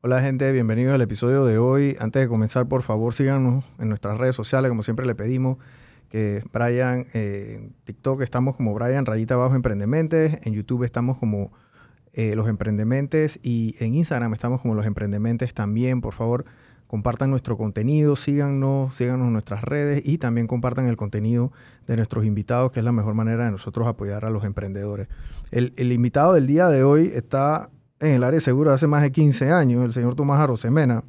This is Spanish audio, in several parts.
Hola gente, bienvenidos al episodio de hoy. Antes de comenzar, por favor, síganos en nuestras redes sociales, como siempre le pedimos que Brian, eh, en TikTok estamos como Brian Rayita Abajo Emprendementes, en YouTube estamos como eh, Los Emprendementes y en Instagram estamos como Los Emprendementes también. Por favor, compartan nuestro contenido, síganos, síganos en nuestras redes y también compartan el contenido de nuestros invitados, que es la mejor manera de nosotros apoyar a los emprendedores. El, el invitado del día de hoy está en el área de seguro hace más de 15 años, el señor Tomás Arosemena,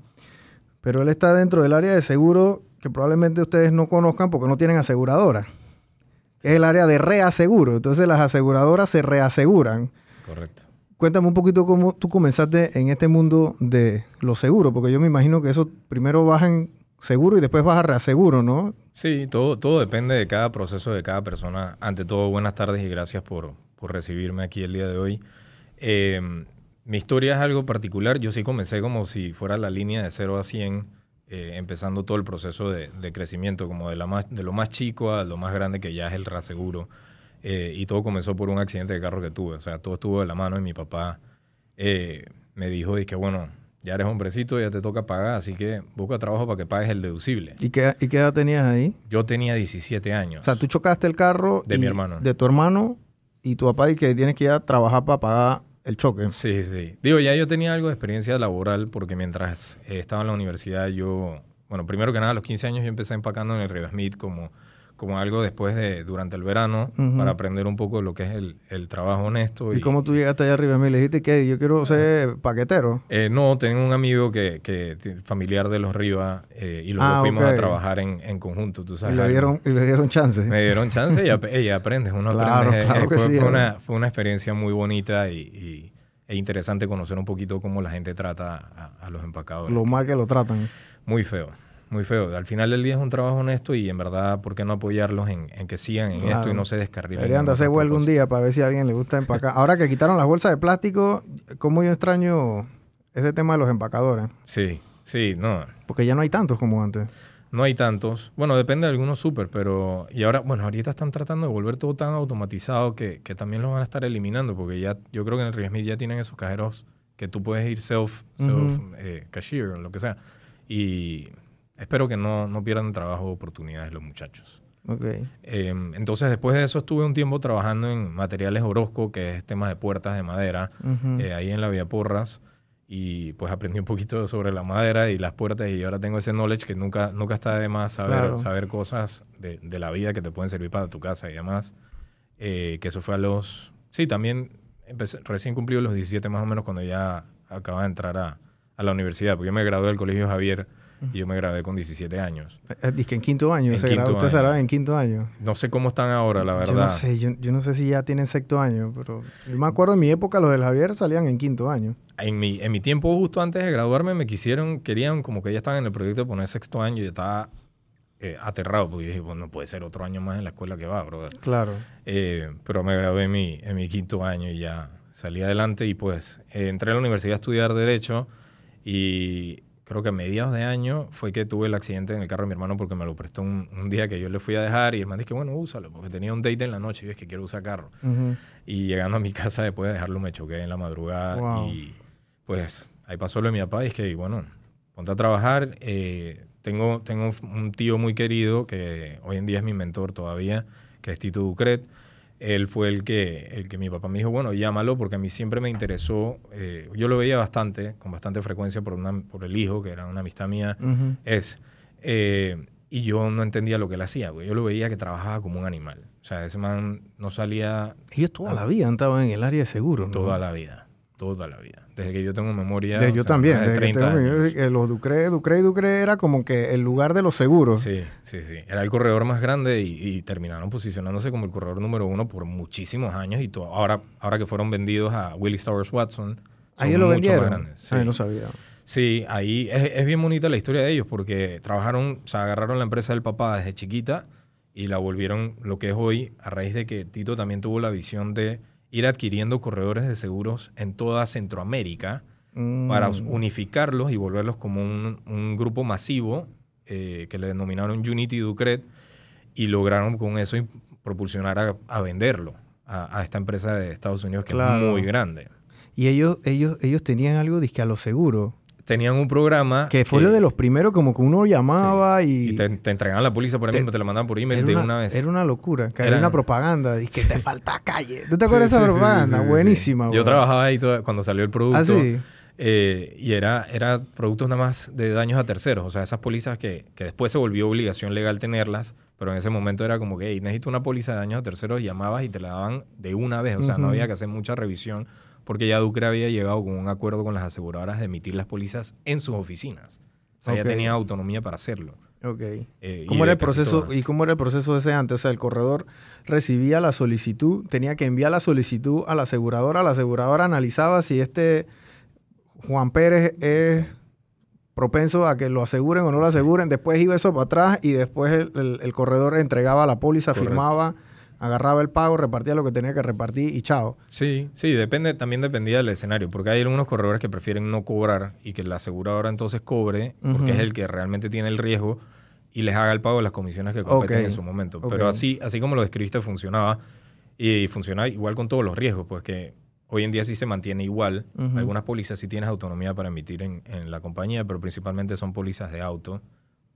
pero él está dentro del área de seguro que probablemente ustedes no conozcan porque no tienen aseguradora. Es el área de reaseguro. Entonces las aseguradoras se reaseguran. Correcto. Cuéntame un poquito cómo tú comenzaste en este mundo de los seguros, porque yo me imagino que eso primero baja en seguro y después baja a reaseguro, ¿no? Sí, todo, todo depende de cada proceso de cada persona. Ante todo, buenas tardes y gracias por, por recibirme aquí el día de hoy. Eh, mi historia es algo particular. Yo sí comencé como si fuera la línea de 0 a 100 eh, empezando todo el proceso de, crecimiento, como de, la más, de lo más chico a lo más grande que ya es el raseguro. Eh, y todo comenzó por un accidente de carro que tuve. O sea, todo estuvo de la mano y mi papá eh, me dijo, que bueno, ya eres hombrecito, ya te toca pagar, así que busca trabajo para que pagues el deducible. ¿Y qué, ¿Y qué edad tenías ahí? Yo tenía 17 años. O sea, tú chocaste el carro de mi hermano. De tu hermano y tu papá y que tienes que ir a trabajar para pagar el choque. Sí, sí. Digo, ya yo tenía algo de experiencia laboral porque mientras eh, estaba en la universidad yo, bueno, primero que nada a los 15 años yo empecé empacando en el Smith como como algo después de, durante el verano, para aprender un poco lo que es el, trabajo honesto. ¿Y, cómo tú llegaste allá arriba? ¿Me le dijiste que yo quiero ser paquetero? Eh, no, tengo un amigo que, que familiar de los Rivas eh, y luego ah, fuimos a trabajar en, en, conjunto, tú sabes. ¿Y le dieron, y le dieron chance? Me dieron chance y, ella aprendes, uno aprende. Claro eh, fue, una, fue, una, experiencia muy bonita y, e interesante conocer un poquito cómo la gente trata a, a los empacadores. Lo mal que lo tratan. Muy feo muy feo. Al final del día es un trabajo honesto y en verdad, ¿por qué no apoyarlos en, que sigan en esto y no se descarrilen? Deberían de hacer huelga un día para ver si a alguien le gusta empacar. Ahora que quitaron las bolsas de plástico, ¿cómo yo extraño ese tema de los empacadores? Sí, sí, no. Porque ya no hay tantos como antes. No hay tantos. Bueno, depende de algunos súper, pero... Y ahora, bueno, ahorita están tratando de volver todo tan automatizado que, que también lo van a estar eliminando, porque ya yo creo que en el Riesmith ya tienen esos cajeros que tú puedes ir self, self eh, cashier, lo que sea. Y espero que no, no pierdan trabajo o oportunidades los muchachos. Okay. Em, entonces, después de eso, estuve un tiempo trabajando en materiales Orozco, que es tema de puertas de madera, eh, ahí en la Vía Porras. Y pues aprendí un poquito sobre la madera y las puertas y ahora tengo ese knowledge que nunca, nunca está de más saber, saber cosas de, de, la vida que te pueden servir para tu casa y demás. Eh, que eso fue a los... Sí, también empecé, recién cumplido los 17 más o menos cuando ya acababa de entrar a, a la universidad, porque yo me gradué del Colegio Javier y yo me gradué con 17 años. Eh, eh, dice que en quinto año. En se quinto usted se graduó en quinto año. No sé cómo están ahora, la verdad. Yo no sé, yo, no sé si ya tienen sexto año, pero yo me acuerdo en mi época los del Javier salían en quinto año. En mi, en mi tiempo, justo antes de graduarme, me quisieron, querían como que ya estaban en el proyecto de poner sexto año y yo estaba eh, aterrado porque dije, bueno, no puede ser otro año más en la escuela que va, brother. Claro. pero me gradué en mi, en mi quinto año y ya salí adelante y pues entré a la universidad a estudiar Derecho y creo que a mediados de año fue que tuve el accidente en el carro de mi hermano porque me lo prestó un, día que yo le fui a dejar y el man dije, bueno, úsalo, porque tenía un date en la noche y es que quiero usar carro. Y llegando a mi casa después de dejarlo me choqué en la madrugada y pues ahí pasó lo de mi papá y es que, bueno, ponte a trabajar. Eh, tengo, tengo un tío muy querido que hoy en día es mi mentor todavía, que es Tito Ducret él fue el que, el que mi papá me dijo, bueno, llámalo, porque a mí siempre me interesó, eh, yo lo veía bastante, con bastante frecuencia por, una, por el hijo, que era una amistad mía, es, eh, y yo no entendía lo que él hacía, yo lo veía que trabajaba como un animal. O sea, ese man no salía... Ellos toda la vida estaban en el área de seguro, ¿no? Toda la vida toda la vida. Desde que yo tengo memoria. yo también. Desde 30 años. los Ducre, Ducre y Ducre era como que el lugar de los seguros. Sí, sí, sí. Era el corredor más grande y, terminaron posicionándose como el corredor número uno por muchísimos años y todo. Ahora, ahora que fueron vendidos a Willis Towers Watson. Ahí lo vendieron. Más grandes. Sí. no sabía. Sí, ahí es, es, bien bonita la historia de ellos porque trabajaron, o sea, agarraron la empresa del papá desde chiquita y la volvieron lo que es hoy a raíz de que Tito también tuvo la visión de ir adquiriendo corredores de seguros en toda Centroamérica para mm. unificarlos y volverlos como un, grupo masivo eh, que le denominaron Unity Ducret y lograron con eso propulsionar a, venderlo a, esta empresa de Estados Unidos que es muy grande. Y ellos, ellos, ellos tenían algo que a los seguros. Tenían un programa... Que fue lo de los primeros, como que uno llamaba y... Y te, te entregaban la póliza por ahí Te- mismo, te la mandaban por email de una, una vez. Era una locura. Que Era- una propaganda y que te falta calle. ¿Tú te acuerdas de sí, esa propaganda? Buenísima, Yo trabajaba ahí toda- cuando salió el producto. Ah, sí. eh, y era, era productos nada más de daños a terceros. O sea, esas pólizas que, que después se volvió obligación legal tenerlas, pero en ese momento era como que, hey, necesito una póliza de daños a terceros, llamabas y te la daban de una vez. O sea, no había que hacer mucha revisión, porque ya Ducre había llegado con un acuerdo con las aseguradoras de emitir las pólizas en sus oficinas. O sea, Ok. ya tenía autonomía para hacerlo. Ok. Eh, y ¿Cómo era el proceso y cómo era el proceso ese antes? O sea, el corredor recibía la solicitud, tenía que enviar la solicitud a la aseguradora, la aseguradora analizaba si este Juan Pérez es Sí. propenso a que lo aseguren o no lo Sí. aseguren, después iba eso para atrás y después el, el- el corredor entregaba la póliza, Correcto. firmaba, agarraba el pago, repartía lo que tenía que repartir y chao. Sí, sí, depende, también dependía del escenario, porque hay algunos corredores que prefieren no cobrar y que la aseguradora entonces cobre, porque es el que realmente tiene el riesgo y les haga el pago de las comisiones que competen en su momento. Pero así, así como lo describiste, funcionaba y funciona igual con todos los riesgos, pues que hoy en día sí se mantiene igual. Algunas pólizas sí tienes autonomía para emitir en, en la compañía, pero principalmente son pólizas de auto,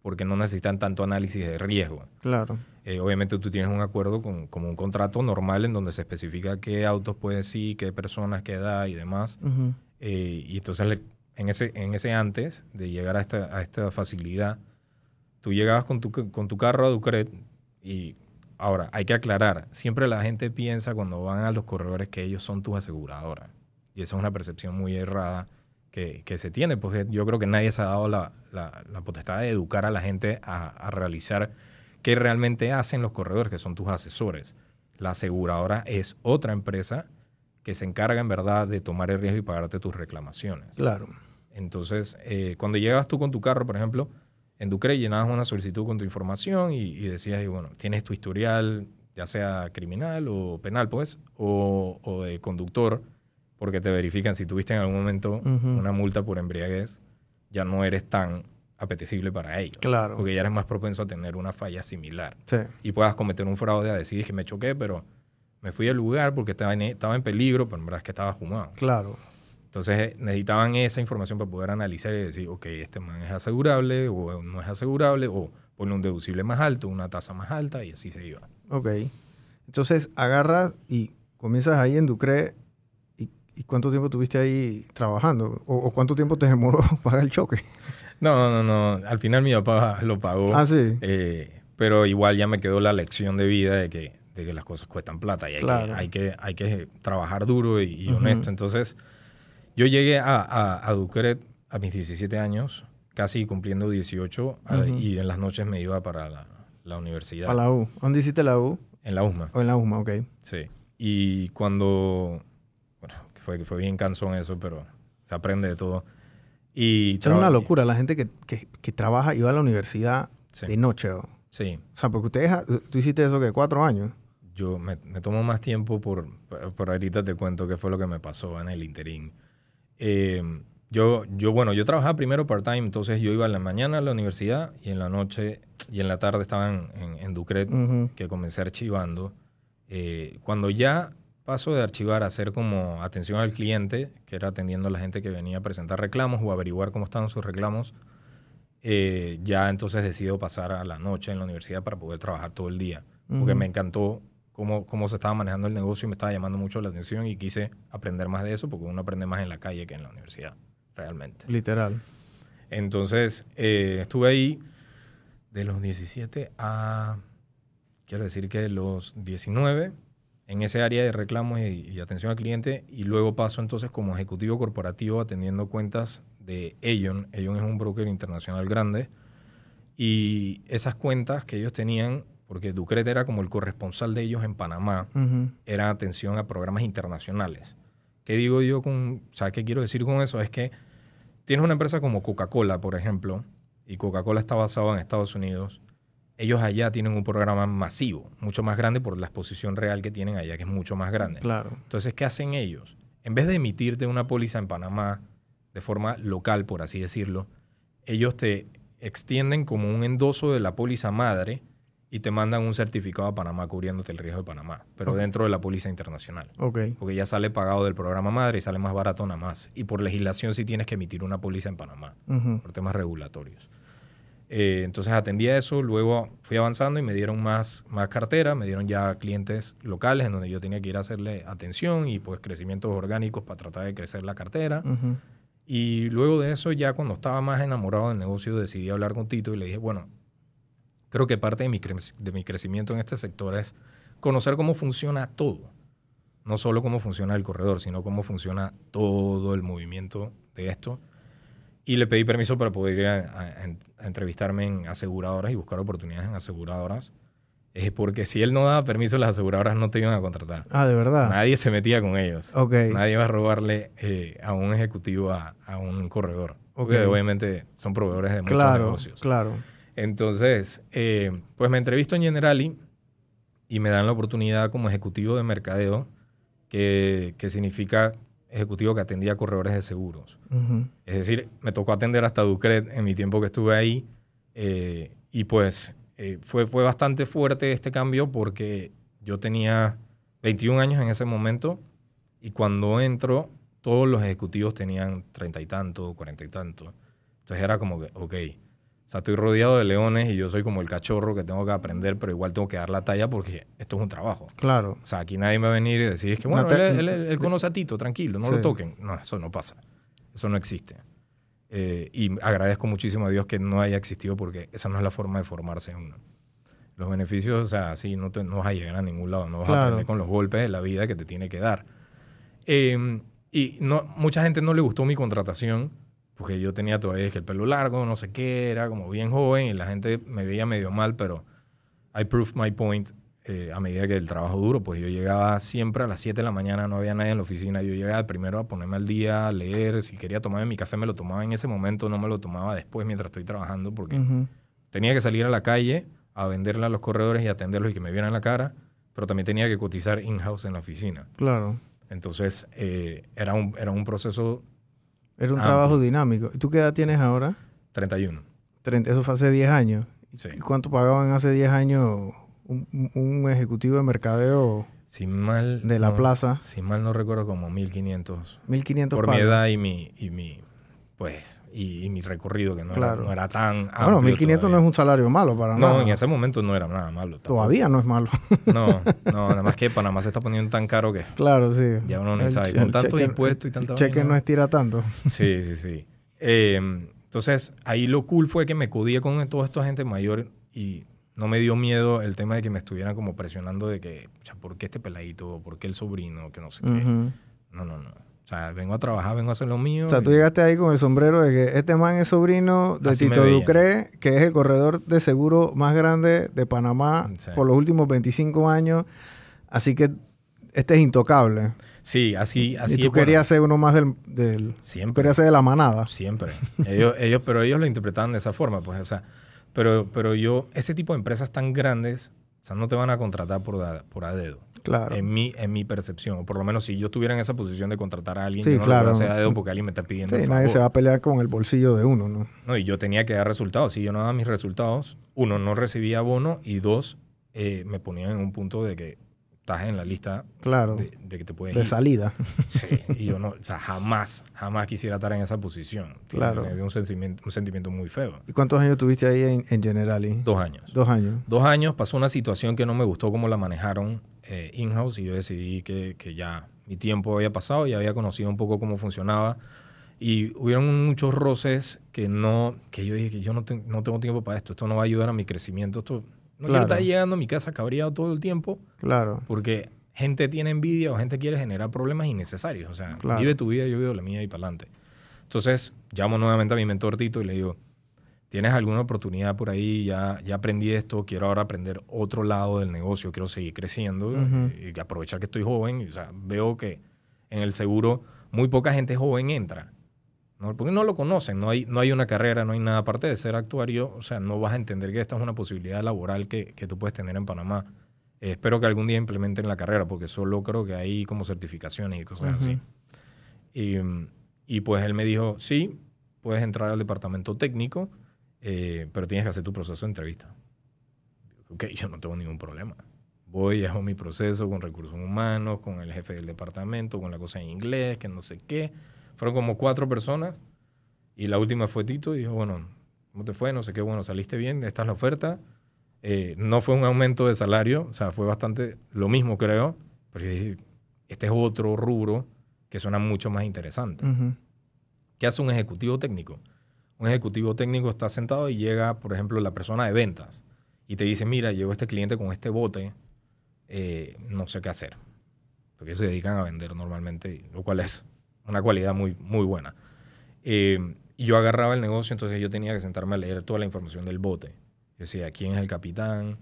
porque no necesitan tanto análisis de riesgo. Claro. Eh, obviamente tú tienes un acuerdo con, como un contrato normal en donde se especifica qué autos puedes ir, qué personas, qué edad y demás. Eh, y entonces le- en, ese, en ese antes de llegar a esta, a esta facilidad, tú llegabas con tu, con tu carro a Ducret y ahora hay que aclarar, siempre la gente piensa cuando van a los corredores que ellos son tus aseguradoras. Y esa es una percepción muy errada que, que se tiene, porque yo creo que nadie se ha dado la, la- la potestad de educar a la gente a, a realizar qué realmente hacen los corredores, que son tus asesores. La aseguradora es otra empresa que se encarga en verdad de tomar el riesgo y pagarte tus reclamaciones. Claro. Entonces, eh, cuando llegabas tú con tu carro, por ejemplo, en Ducre llenabas una solicitud con tu información y, y decías, y bueno, tienes tu historial, ya sea criminal o penal, pues, o, o de conductor, porque te verifican si tuviste en algún momento una multa por embriaguez, ya no eres tan apetecible para ellos. Claro. Porque ya eres más propenso a tener una falla similar Sí. y puedas cometer un fraude a decir que me choqué, pero me fui del lugar porque estaba en, estaba en peligro, pero en verdad es que estaba fumado. Claro. Entonces eh, necesitaban esa información para poder analizar y decir, ok, este man es asegurable o no es asegurable, o ponle un deducible más alto, una tasa más alta y así se iba. Ok. Entonces agarras y comienzas ahí en Ducre. ¿Y, cuánto tiempo tuviste ahí trabajando? ¿O, o cuánto tiempo te demoró pagar el choque? No, no, no, al final mi papá lo pagó, Ah, sí. eh, pero igual ya me quedó la lección de vida de que, de que las cosas cuestan plata y hay, Claro. que, hay, que, hay que trabajar duro y, honesto. Entonces yo llegué a, a, a Ducret a mis 17 años, casi cumpliendo 18, a- Ujú. y en las noches me iba para la, la universidad, A la U. ¿Dónde hiciste la U? en la USMA. O en la UMA, ok. Sí. Y cuando, fue, fue bien cansón eso, pero se aprende de todo. Y es una locura. La gente que, que, que trabaja y va a la universidad Sí. de noche. O Sí. o sea, porque ustedes, tú hiciste eso que cuatro años. Yo me, me tomo más tiempo por, por ahorita te cuento qué fue lo que me pasó en el interín. Eh, yo, yo, bueno, yo trabajaba primero part-time, entonces yo iba en la mañana a la universidad y en la noche y en la tarde estaba en, en, Ducret, Ujú. que comencé archivando. Eh, cuando ya paso de archivar a hacer como atención al cliente, que era atendiendo a la gente que venía a presentar reclamos o averiguar cómo estaban sus reclamos, eh, ya entonces decido pasar a la noche en la universidad para poder trabajar todo el día. Porque Ujú. me encantó cómo, cómo se estaba manejando el negocio y me estaba llamando mucho la atención y quise aprender más de eso porque uno aprende más en la calle que en la universidad, realmente. Literal. Entonces, eh, estuve ahí de los 17 a, quiero decir que los 19, en ese área de reclamos y, y atención al cliente, y luego paso entonces como ejecutivo corporativo atendiendo cuentas de Aon. Aon es un broker internacional grande, y esas cuentas que ellos tenían, porque Ducret era como el corresponsal de ellos en Panamá, Ujú. era atención a programas internacionales. ¿Qué digo yo con, o sea, qué quiero decir con eso? Es que tienes una empresa como Coca-Cola, por ejemplo, y Coca-Cola está basado en Estados Unidos. Ellos allá tienen un programa masivo, mucho más grande por la exposición real que tienen allá, que es mucho más grande. Claro. Entonces, ¿qué hacen ellos? En vez de emitirte una póliza en Panamá de forma local, por así decirlo, ellos te extienden como un endoso de la póliza madre y te mandan un certificado a Panamá cubriéndote el riesgo de Panamá, pero dentro de la póliza internacional. Ok. Porque ya sale pagado del programa madre y sale más barato nada más. Y por legislación sí tienes que emitir una póliza en Panamá, por temas regulatorios. Eh, entonces atendí a eso, luego fui avanzando y me dieron más, más cartera, me dieron ya clientes locales en donde yo tenía que ir a hacerle atención y pues crecimientos orgánicos para tratar de crecer la cartera. Y luego de eso, ya cuando estaba más enamorado del negocio, decidí hablar con Tito y le dije, bueno, creo que parte de mi, cre- de mi crecimiento en este sector es conocer cómo funciona todo. No solo cómo funciona el corredor, sino cómo funciona todo el movimiento de esto. Y le pedí permiso para poder ir a, a- a entrevistarme en aseguradoras y buscar oportunidades en aseguradoras. Es porque si él no daba permiso, las aseguradoras no te iban a contratar. Ah, de verdad. Nadie se metía con ellos. Ok. Nadie va a robarle eh, a un ejecutivo a, a un corredor. Ok. Porque obviamente son proveedores de muchos Claro, negocios. claro. Entonces, eh, pues me entrevisto en Generali y me dan la oportunidad como ejecutivo de mercadeo, que, que significa ejecutivo que atendía corredores de seguros. Ujú. Es decir, me tocó atender hasta Ducret en mi tiempo que estuve ahí. eh, y pues eh, fue, fue bastante fuerte este cambio porque yo tenía 21 años en ese momento y cuando entro, todos los ejecutivos tenían 30 y tanto, 40 y tanto. Entonces era como que, ok, o sea, estoy rodeado de leones y yo soy como el cachorro que tengo que aprender, pero igual tengo que dar la talla porque esto es un trabajo. Claro. O sea, aquí nadie me va a venir y decir, es que bueno, No te- él, él- él conoce a Tito, tranquilo, no Sí. lo toquen. No, eso no pasa. Eso no existe. Eh, y agradezco muchísimo a Dios que no haya existido porque esa no es la forma de formarse uno. Los beneficios, o sea, sí, no, te, no vas a llegar a ningún lado, no vas a aprender con los golpes de la vida que te tiene que dar. Eh, y no, mucha gente no le gustó mi contratación porque yo tenía todavía que el pelo largo, no sé qué, era como bien joven y la gente me veía medio mal, pero I proved my point eh, a medida que el trabajo duro, pues yo llegaba siempre a las 7 de la mañana, no había nadie en la oficina, yo llegaba primero a ponerme al día, a leer, si quería tomarme mi café me lo tomaba en ese momento, no me lo tomaba después mientras estoy trabajando porque Ujú. tenía que salir a la calle a venderle a los corredores y atenderlos y que me vieran la cara, pero también tenía que cotizar in-house en la oficina. Claro. Entonces eh, era, un, era un proceso Era un Ah, trabajo dinámico. ¿Y tú qué edad tienes ahora? 31. Treinta- Eso fue hace 10 años. Sí. ¿Y cuánto pagaban hace 10 años un, un- ejecutivo de mercadeo? Si mal De la no- plaza. Si mal no recuerdo, como 1500 1500 por mi pagas. edad y mi, y mi pues, y, y mi recorrido, que no, Claro. era, no era tan Ah, Bueno, amplio 1500 no es un salario malo para No, nada. en ese momento no era nada malo. tampoco. Todavía no es malo. No, no, nada más que Panamá se está poniendo tan caro que claro, sí. ya uno El sabe. Con tantos impuestos y tanta el cheque vaina. no estira tanto. Sí, sí, sí. Eh, entonces, ahí lo cool fue que me codía con toda esta gente mayor y no me dio miedo el tema de que me estuvieran como presionando de que, o sea, ¿por qué este peladito? ¿Por qué el sobrino? Que no sé qué. No, no, no. O sea, vengo a trabajar, vengo a hacer lo mío. O sea, tú llegaste ahí con el sombrero de que este man es sobrino de Así Tito. Ducré, que es el corredor de seguro más grande de Panamá Sí. por los últimos 25 años. Así que este es intocable. Sí, así, así y tú bueno, querías ser uno más del... del tú Siempre. querías ser de la manada. Siempre. Ellos, ellos, pero ellos lo interpretaban de esa forma, pues, o sea, pero, pero yo, ese tipo de empresas tan grandes, o sea, no te van a contratar por, a- por a dedo. Claro. En mi, en mi percepción, o por lo menos si yo estuviera en esa posición de contratar a alguien, Sí, yo no claro. lo voy a hacer a dedo porque alguien me está pidiendo Sí, el nadie favor. se va a pelear con el bolsillo de uno, ¿no? No, y yo tenía que dar resultados. Si yo no daba mis resultados, uno, no recibía bono y dos, eh, me ponían en un punto de que estás en la lista Claro. de, de que te puedes de ir. salida. Sí, y yo no, o sea, jamás, jamás quisiera estar en esa posición. Claro. Es un sentimiento, un sentimiento muy feo. ¿Y cuántos años tuviste ahí en, en Generali? Dos años. Dos años. Dos años pasó una situación que no me gustó cómo la manejaron eh, in-house y yo decidí que, que ya mi tiempo había pasado y había conocido un poco cómo funcionaba. Y hubieron muchos roces que no, que yo dije que yo no, te- no tengo tiempo para esto, esto no va a ayudar a mi crecimiento, esto no Claro. quiero estar llegando a mi casa cabreado todo el tiempo Claro. porque gente tiene envidia o gente quiere generar problemas innecesarios. O sea, Claro. vive tu vida, yo vivo la mía y para adelante. Entonces, llamo nuevamente a mi mentor Tito y le digo, ¿tienes alguna oportunidad por ahí? Ya, ya aprendí esto, quiero ahora aprender otro lado del negocio, quiero seguir creciendo Ujú. y, y aprovechar que estoy joven. O sea, veo que en el seguro muy poca gente joven entra. ¿no? Porque no lo conocen, no hay, no hay una carrera, no hay nada aparte de ser actuario, o sea, no vas a entender que esta es una posibilidad laboral que, que tú puedes tener en Panamá. Eh, espero que algún día implementen la carrera, porque solo creo que hay como certificaciones y cosas así. Y, y pues él me dijo, sí, puedes entrar al departamento técnico, eh, pero tienes que hacer tu proceso de entrevista. Ok, yo no tengo ningún problema. Voy, hago mi proceso con recursos humanos, con el jefe del departamento, con la cosa en inglés, que no sé qué. Fueron como cuatro personas y la última fue Tito y dijo, bueno, ¿cómo te fue? No sé qué, bueno, saliste bien, esta es la oferta. Eh, no fue un aumento de salario, o sea, fue bastante lo mismo, creo, pero dije, este es otro rubro que suena mucho más interesante. Ujú. ¿Qué hace un ejecutivo técnico? Un ejecutivo técnico está sentado y llega, por ejemplo, la persona de ventas y te dice, mira, llegó este cliente con este bote, eh, no sé qué hacer. Porque ellos se dedican a vender normalmente, lo cual es una cualidad muy, muy buena. Eh, yo agarraba el negocio, entonces yo tenía que sentarme a leer toda la información del bote. Yo decía, quién es el capitán,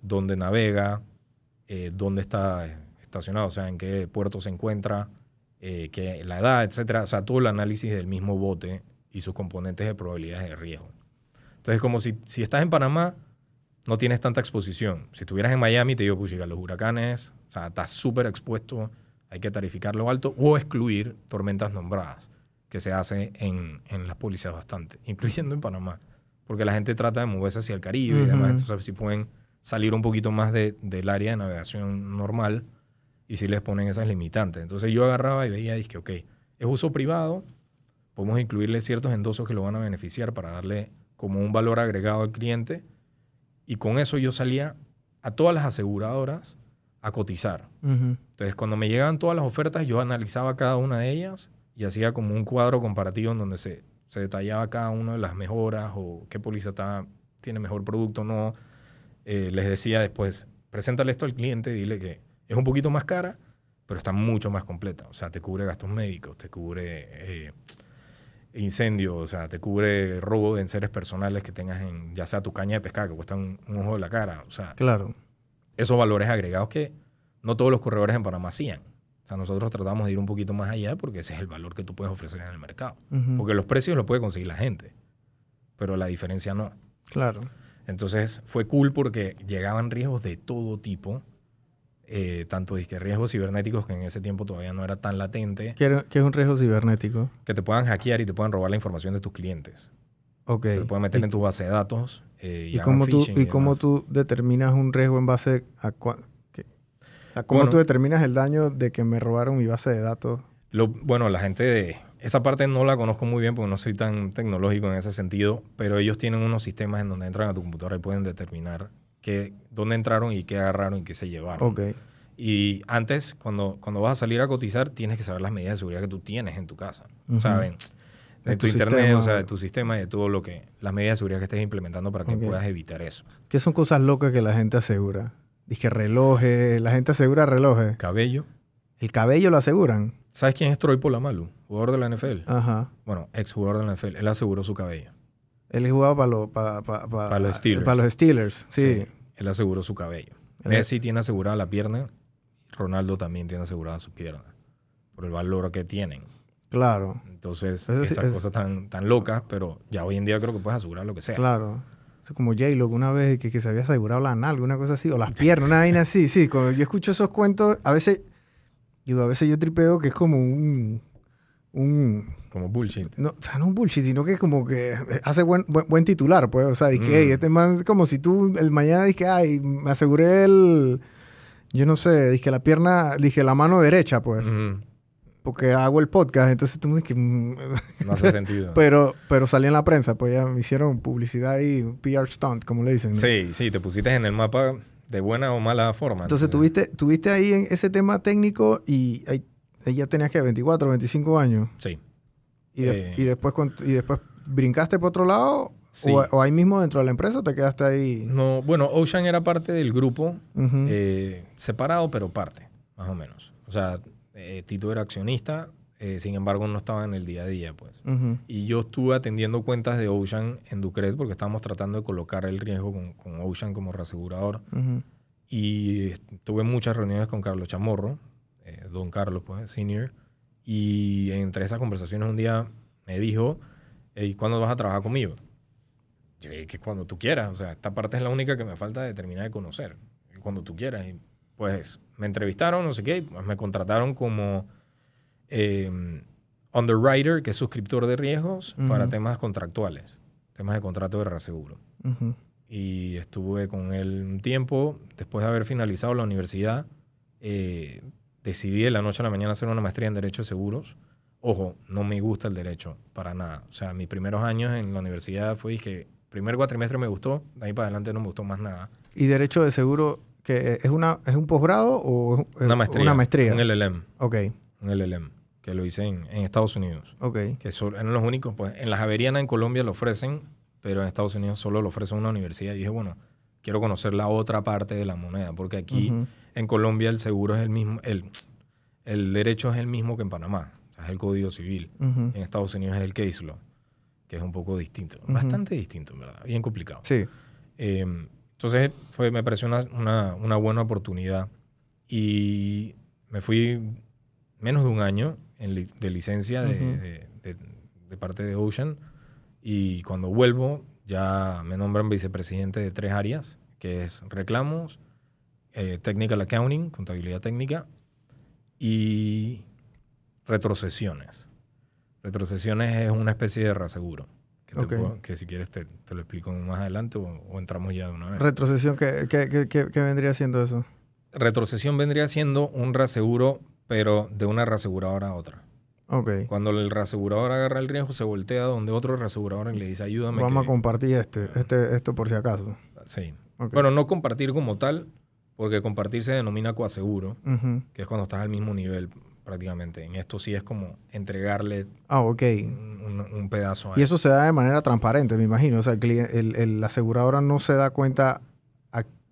dónde navega, eh, dónde está estacionado, o sea, en qué puerto se encuentra, qué- la edad, etcétera. O sea, todo el análisis del mismo bote y sus componentes de probabilidades de riesgo. Entonces, como si, si estás en Panamá, no tienes tanta exposición. Si estuvieras en Miami, te digo, pues los huracanes, o sea, estás súper expuesto, hay que tarificarlo alto o excluir tormentas nombradas, que se hace en, en las pólizas bastante, incluyendo en Panamá, porque la gente trata de moverse hacia el Caribe y demás, entonces si pueden salir un poquito más de- del área de navegación normal y si les ponen esas limitantes. Entonces yo agarraba y veía, dije, ok, es uso privado, podemos incluirle ciertos endosos que lo van a beneficiar para darle como un valor agregado al cliente y con eso yo salía a todas las aseguradoras a cotizar. Entonces, cuando me llegaban todas las ofertas, yo analizaba cada una de ellas y hacía como un cuadro comparativo en donde se, se detallaba cada una de las mejoras o qué póliza está- tiene mejor producto o no. Eh, les decía después, preséntale esto al cliente dile que es un poquito más cara, pero está mucho más completa. O sea, te cubre gastos médicos, te cubre eh, incendio, o sea, te cubre robo de enseres personales que tengas en, ya sea tu caña de pescar, que cuesta un, un ojo de la cara. O sea, Claro. esos valores agregados que no todos los corredores en Panamá hacían. O sea, nosotros tratamos de ir un poquito más allá porque ese es el valor que tú puedes ofrecer en el mercado. Porque los precios los puede conseguir la gente, pero la diferencia no. Claro. Entonces fue cool porque llegaban riesgos de todo tipo, eh, tanto disque riesgos cibernéticos que en ese tiempo todavía no era tan latente, ¿Qué, era- qué es un riesgo cibernético? que te puedan hackear y te puedan robar la información de tus clientes. Ok. Se pueden meter ¿Y, en tu base de datos. eh, y y cómo, tú, ¿y cómo tú determinas un riesgo en base a... qué? O sea, ¿Cómo Bueno. tú determinas el daño de que me robaron mi base de datos? Lo- bueno, la gente de esa parte no la conozco muy bien porque no soy tan tecnológico en ese sentido, pero ellos tienen unos sistemas en donde entran a tu computadora y pueden determinar qué, dónde entraron y qué agarraron y qué se llevaron. Y antes, cuando, cuando vas a salir a cotizar, tienes que saber las medidas de seguridad que tú tienes en tu casa. ¿Saben? De, De tu, tu internet, sistema. o sea, de tu sistema y de todo lo que, las medidas de seguridad que estés implementando para que puedas evitar eso. ¿Qué son cosas locas que la gente asegura? Dice relojes, la gente asegura relojes. Cabello. El cabello lo aseguran. ¿Sabes quién es Troy Polamalu? Jugador de la NFL. Ajá. Bueno, ex jugador de la NFL. Él aseguró su cabello. Él jugaba para los, para, para, Para los Steelers. Para los Steelers, sí. Él aseguró su cabello. Messi tiene asegurada la pierna. Ronaldo también tiene asegurada su pierna. Por el valor que tienen. Claro, Entonces, Eso sí, esas es- cosas tan, tan locas, pero ya hoy en día creo que puedes asegurar lo que sea. claro. Es como J-Lo, una vez que, que se había asegurado la nalga, una cosa así, o las piernas, una vaina así. Sí, cuando yo escucho esos cuentos, a veces, digo, a veces yo tripeo que es como un, un Como bullshit. no, o sea, no un bullshit, sino que como que hace buen, buen, buen titular, pues. O sea, dije, Mm. "Ey, este man es como si tú el mañana dije, ay, me aseguré el, yo no sé, dije la pierna, dije la mano derecha, pues, Ujú. porque hago el podcast, entonces tú me dices, No hace sentido. pero, pero salí en la prensa, pues ya me hicieron publicidad y un PR stunt, como le dicen. ¿no? sí, sí, te pusiste en el mapa de buena o mala forma. Entonces tuviste, tuviste ahí en ese tema técnico y ahí, ya tenías que 24, 25 años. Sí. Y, de- Eh. y después y después brincaste por otro lado Sí. o, o ahí mismo dentro de la empresa o te quedaste ahí. No, bueno, Ocean era parte del grupo, eh, separado, pero parte, más o menos. O sea, eh, Tito era accionista, sin embargo, no estaba en el día a día, pues. Ujú. Y yo estuve atendiendo cuentas de Ocean en Ducret porque estábamos tratando de colocar el riesgo con, con Ocean como reasegurador. Ujú. Y tuve muchas reuniones con Carlos Chamorro, eh, don Carlos, pues, senior. Y entre esas conversaciones un día me dijo, "Ey, ¿cuándo vas a trabajar conmigo? Yo dije, que cuando tú quieras. O sea, esta parte es la única que me falta de terminar de conocer. Cuando tú quieras. Y pues me entrevistaron, no sé qué, y, pues, me contrataron como eh, underwriter, que es suscriptor de riesgos, para temas contractuales, temas de contrato de reaseguro. Y estuve con él un tiempo. Después de haber finalizado la universidad, eh, decidí de la noche a la mañana hacer una maestría en Derecho de Seguros. Ojo, no me gusta el derecho para nada. O sea, mis primeros años en la universidad fue que primer cuatrimestre me gustó, de ahí para adelante no me gustó más nada. ¿Y Derecho de Seguro que es, una, es un posgrado o es una maestría? Una maestría. Un LLM. Ok. Un LLM, que lo hice en, en Estados Unidos. Ok. Que son, eran los únicos, pues en la Javeriana en Colombia lo ofrecen, pero en Estados Unidos solo lo ofrece una universidad. Y dije, bueno, quiero conocer la otra parte de la moneda, porque aquí en Colombia el seguro es el mismo, el, el derecho es el mismo que en Panamá, o sea, es el Código Civil. En Estados Unidos es el case law, que es un poco distinto, bastante distinto, en verdad, bien complicado. Sí. Em, entonces fue, me pareció una, una, buena oportunidad y me fui menos de un año en de licencia de, de, de parte de Ocean y cuando vuelvo, ya me nombran vicepresidente de tres áreas, que es reclamos, eh, technical accounting, contabilidad técnica, y retrocesiones. Retrocesiones es una especie de reaseguro. Que, que si quieres te, te, lo explico más adelante o, entramos ya de una vez. ¿Retrocesión? ¿qué, qué, qué, vendría siendo eso? Retrocesión vendría siendo un reaseguro, pero de una reaseguradora a otra. Okay. Cuando el reasegurador agarra el riesgo, se voltea donde otro reasegurador y le dice, ayúdame. Vamos a compartir este, este, esto por si acaso. Sí. Bueno, no compartir como tal, porque compartir se denomina coaseguro, que es cuando estás al mismo nivel prácticamente. En esto sí es como entregarle ah, okay. un, pedazo. A y eso se da de manera transparente, me imagino. O sea, el, el, aseguradora no se da cuenta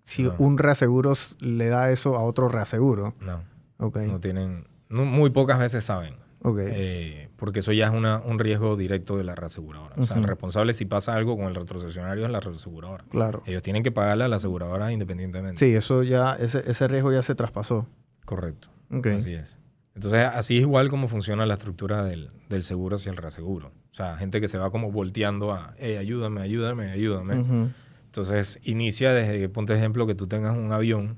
si un reaseguro le da eso a otro reaseguro. No. Okay. No tienen, muy pocas veces saben. Eh, porque eso ya es una, un riesgo directo de la reaseguradora. O sea, el responsable si pasa algo con el retrocesionario es la reaseguradora. Claro. Ellos tienen que pagarle a la aseguradora independientemente. Sí, eso ya, ese, ese riesgo ya se traspasó. Correcto. Así es. Entonces, así es igual como funciona la estructura del, del, seguro hacia el reaseguro. O sea, gente que se va como volteando a, hey, ayúdame, ayúdame, ayúdame. Entonces, inicia desde, ponte ejemplo, que tú tengas un avión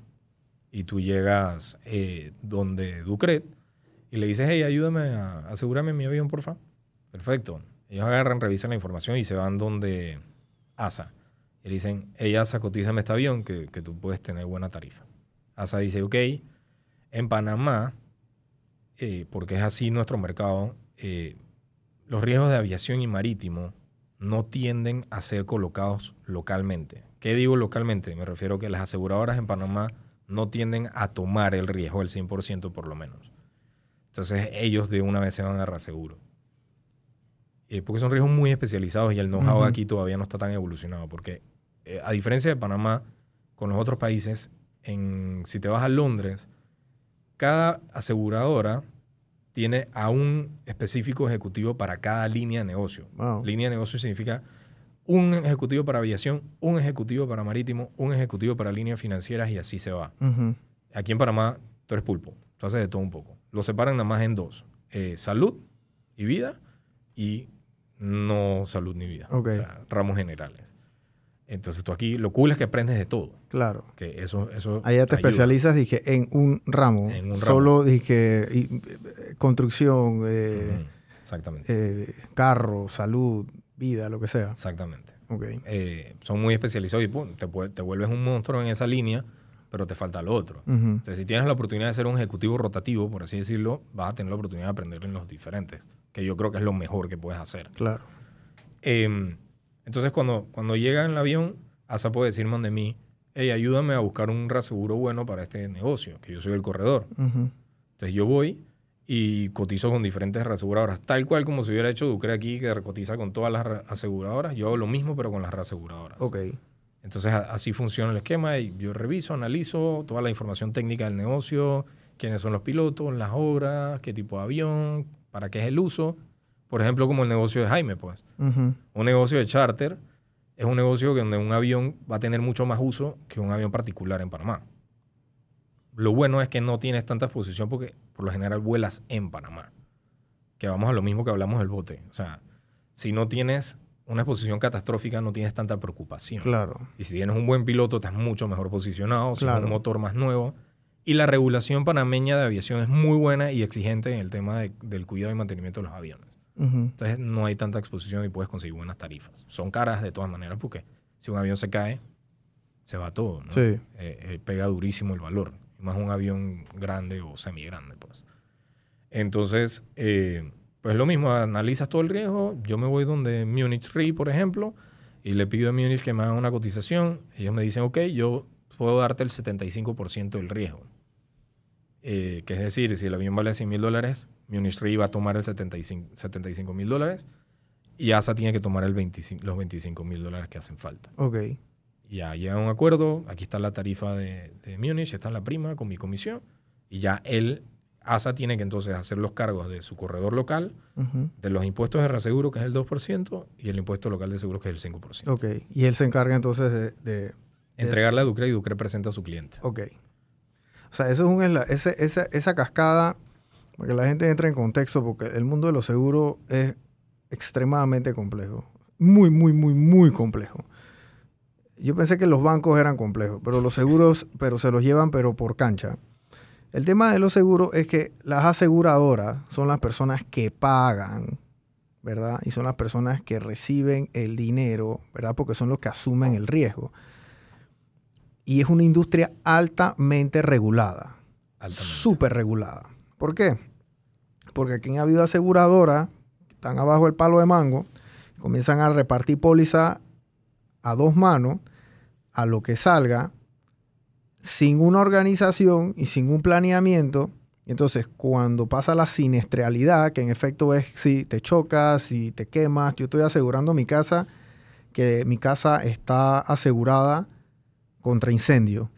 y tú llegas eh, donde Ducret y le dices, hey, ayúdame a asegurarme mi avión, por favor. Perfecto. Ellos agarran, revisan la información y se van donde ASA. Y le dicen, hey, ASA, cotízame este avión que, que tú puedes tener buena tarifa. ASA dice, ok, en Panamá, eh, porque es así nuestro mercado, eh, los riesgos de aviación y marítimo no tienden a ser colocados localmente. ¿Qué digo localmente? Me refiero a que las aseguradoras en Panamá no tienden a tomar el riesgo del 100% por lo menos. Entonces ellos de una vez se van a reaseguro. Eh, porque son riesgos muy especializados y el know-how aquí todavía no está tan evolucionado. Porque eh, a diferencia de Panamá, con los otros países, en, si te vas a Londres, cada aseguradora tiene a un específico ejecutivo para cada línea de negocio. Línea de negocio significa un ejecutivo para aviación, un ejecutivo para marítimo, un ejecutivo para líneas financieras y así se va. Aquí en Panamá, tú eres pulpo, tú haces de todo un poco lo separan nada más en dos. Eh, salud y vida y no salud ni vida. O sea, ramos generales. Entonces tú aquí, lo cool es que aprendes de todo. Claro. Que eso, eso Allá te especializas, dije, en un ramo. En un ramo. Solo, dije, y, construcción, eh, Exactamente. Eh, carro, salud, vida, lo que sea. Exactamente. Okay. son muy especializados y te, te vuelves un monstruo en esa línea pero te falta lo otro. Entonces, si tienes la oportunidad de ser un ejecutivo rotativo, por así decirlo, vas a tener la oportunidad de aprender en los diferentes, que yo creo que es lo mejor que puedes hacer. Claro. Em, entonces, cuando, cuando llega en el avión, ASA puede decirme de mí, hey, ayúdame a buscar un reaseguro bueno para este negocio, que yo soy el corredor. Entonces, yo voy y cotizo con diferentes reaseguradoras, tal cual como si hubiera hecho Ducre aquí, que cotiza con todas las aseguradoras. Yo hago lo mismo, pero con las reaseguradoras. Ok. Entonces así funciona el esquema y yo reviso, analizo toda la información técnica del negocio, quiénes son los pilotos, las obras, qué tipo de avión, para qué es el uso. Por ejemplo, como el negocio de Jaime, pues. Un negocio de charter es un negocio donde un avión va a tener mucho más uso que un avión particular en Panamá. Lo bueno es que no tienes tanta exposición porque por lo general vuelas en Panamá. Que vamos a lo mismo que hablamos del bote. O sea, si no tienes una exposición catastrófica no tienes tanta preocupación. Claro. Y si tienes un buen piloto, estás mucho mejor posicionado, si un motor más nuevo. Y la regulación panameña de aviación es muy buena y exigente en el tema del cuidado y mantenimiento de los aviones. Entonces no hay tanta exposición y puedes conseguir buenas tarifas. Son caras de todas maneras porque Si un avión se cae, se va todo, ¿no? Sí. Eh, eh, pega durísimo el valor. Más un avión grande o semi grande, pues. Entonces, eh, pues lo mismo, analizas todo el riesgo. Yo me voy donde Munich Re, por ejemplo, y le pido a Munich que me hagan una cotización. Ellos me dicen, ok, yo puedo darte el 75% del riesgo. Eh, que es decir, si el avión vale 100 mil dólares, Munich Re va a tomar el 75 mil dólares y ASA tiene que tomar el 25, los 25 mil dólares que hacen falta. Ok. Ya llega a un acuerdo, aquí está la tarifa de, de Munich, está la prima con mi comisión, y ya él, ASA tiene que entonces hacer los cargos de su corredor local, de los impuestos de reaseguro, que es el 2%, y el impuesto local de seguro, que es el 5%. Ok. Y él se encarga entonces de... de- Entregarle a Ducre y Ducre presenta a su cliente. Ok. O sea, eso es un, ese- esa, esa cascada, para que la gente entre en contexto, porque el mundo de los seguros es extremadamente complejo. Muy, muy, muy, muy complejo. Yo pensé que los bancos eran complejos, pero los seguros, pero se los llevan, pero por cancha. El tema de los seguros es que las aseguradoras son las personas que pagan, ¿verdad? Y son las personas que reciben el dinero, ¿verdad? Porque son los que asumen el riesgo y es una industria altamente regulada, súper regulada. ¿Por qué? Porque aquí ha habido aseguradoras que están abajo del palo de mango, comienzan a repartir póliza a dos manos, a lo que salga, sin una organización y sin un planeamiento. Entonces, cuando pasa la siniestralidad, que en efecto es si te chocas, si te quemas, yo estoy asegurando mi casa, que mi casa está asegurada contra incendio.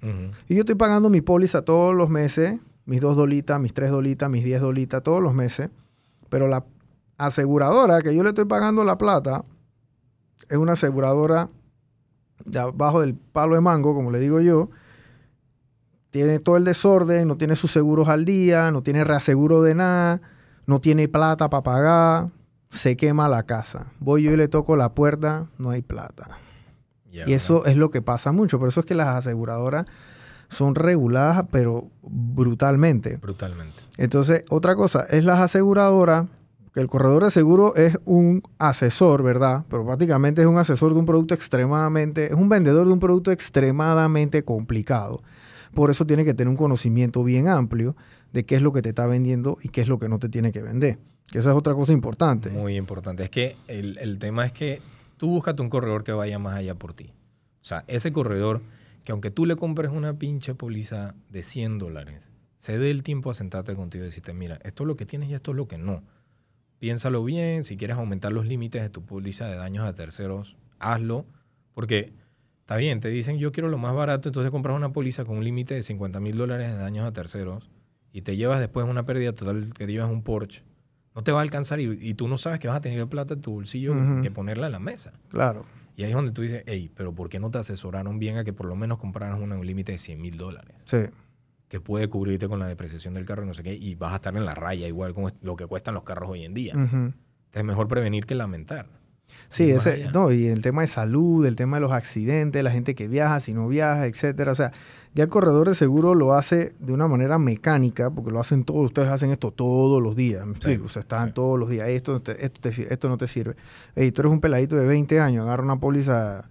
Y yo estoy pagando mi póliza todos los meses, mis dos dolitas, mis tres dolitas, mis diez dolitas, todos los meses. Pero la aseguradora que yo le estoy pagando la plata es una aseguradora de abajo del palo de mango, como le digo yo. Tiene todo el desorden, no tiene sus seguros al día, no tiene reaseguro de nada, no tiene plata para pagar, se quema la casa. Voy yo y le toco la puerta, no hay plata. Y eso es lo que pasa mucho. Por eso es que las aseguradoras son reguladas, pero brutalmente. Brutalmente. Entonces, otra cosa, es las aseguradoras, que el corredor de seguro es un asesor, ¿verdad? Pero prácticamente es un asesor de un producto extremadamente, es un vendedor de un producto extremadamente complicado. Por eso tiene que tener un conocimiento bien amplio de qué es lo que te está vendiendo y qué es lo que no te tiene que vender. Que esa es otra cosa importante. Muy importante. Es que el, el tema es que tú búscate un corredor que vaya más allá por ti. O sea, ese corredor que aunque tú le compres una pinche póliza de 100 dólares, se dé el tiempo a sentarte contigo y decirte, mira, esto es lo que tienes y esto es lo que no. Piénsalo bien, si quieres aumentar los límites de tu póliza de daños a terceros, hazlo, porque está bien, te dicen yo quiero lo más barato, entonces compras una póliza con un límite de 50 mil dólares de daños a terceros y te llevas después una pérdida total que te llevas un Porsche. No te va a alcanzar y, y tú no sabes que vas a tener plata en tu bolsillo que ponerla en la mesa. Claro. Y ahí es donde tú dices, hey, pero ¿por qué no te asesoraron bien a que por lo menos compraras una- un límite de 100 mil dólares? Sí. Que puede cubrirte con la depreciación del carro y no sé qué, y vas a estar en la raya igual con lo que cuestan los carros hoy en día. Es mejor prevenir que lamentar. Sí, ese, no, y el tema de salud, el tema de los accidentes, la gente que viaja, si no viaja, etcétera. O sea, ya el corredor de seguro lo hace de una manera mecánica, porque lo hacen todos, ustedes hacen esto todos los días, me explico, o sea, están sí. todos los días, esto, te- esto, te- esto no te sirve. Ey, tú eres un peladito de 20 años, agarra una póliza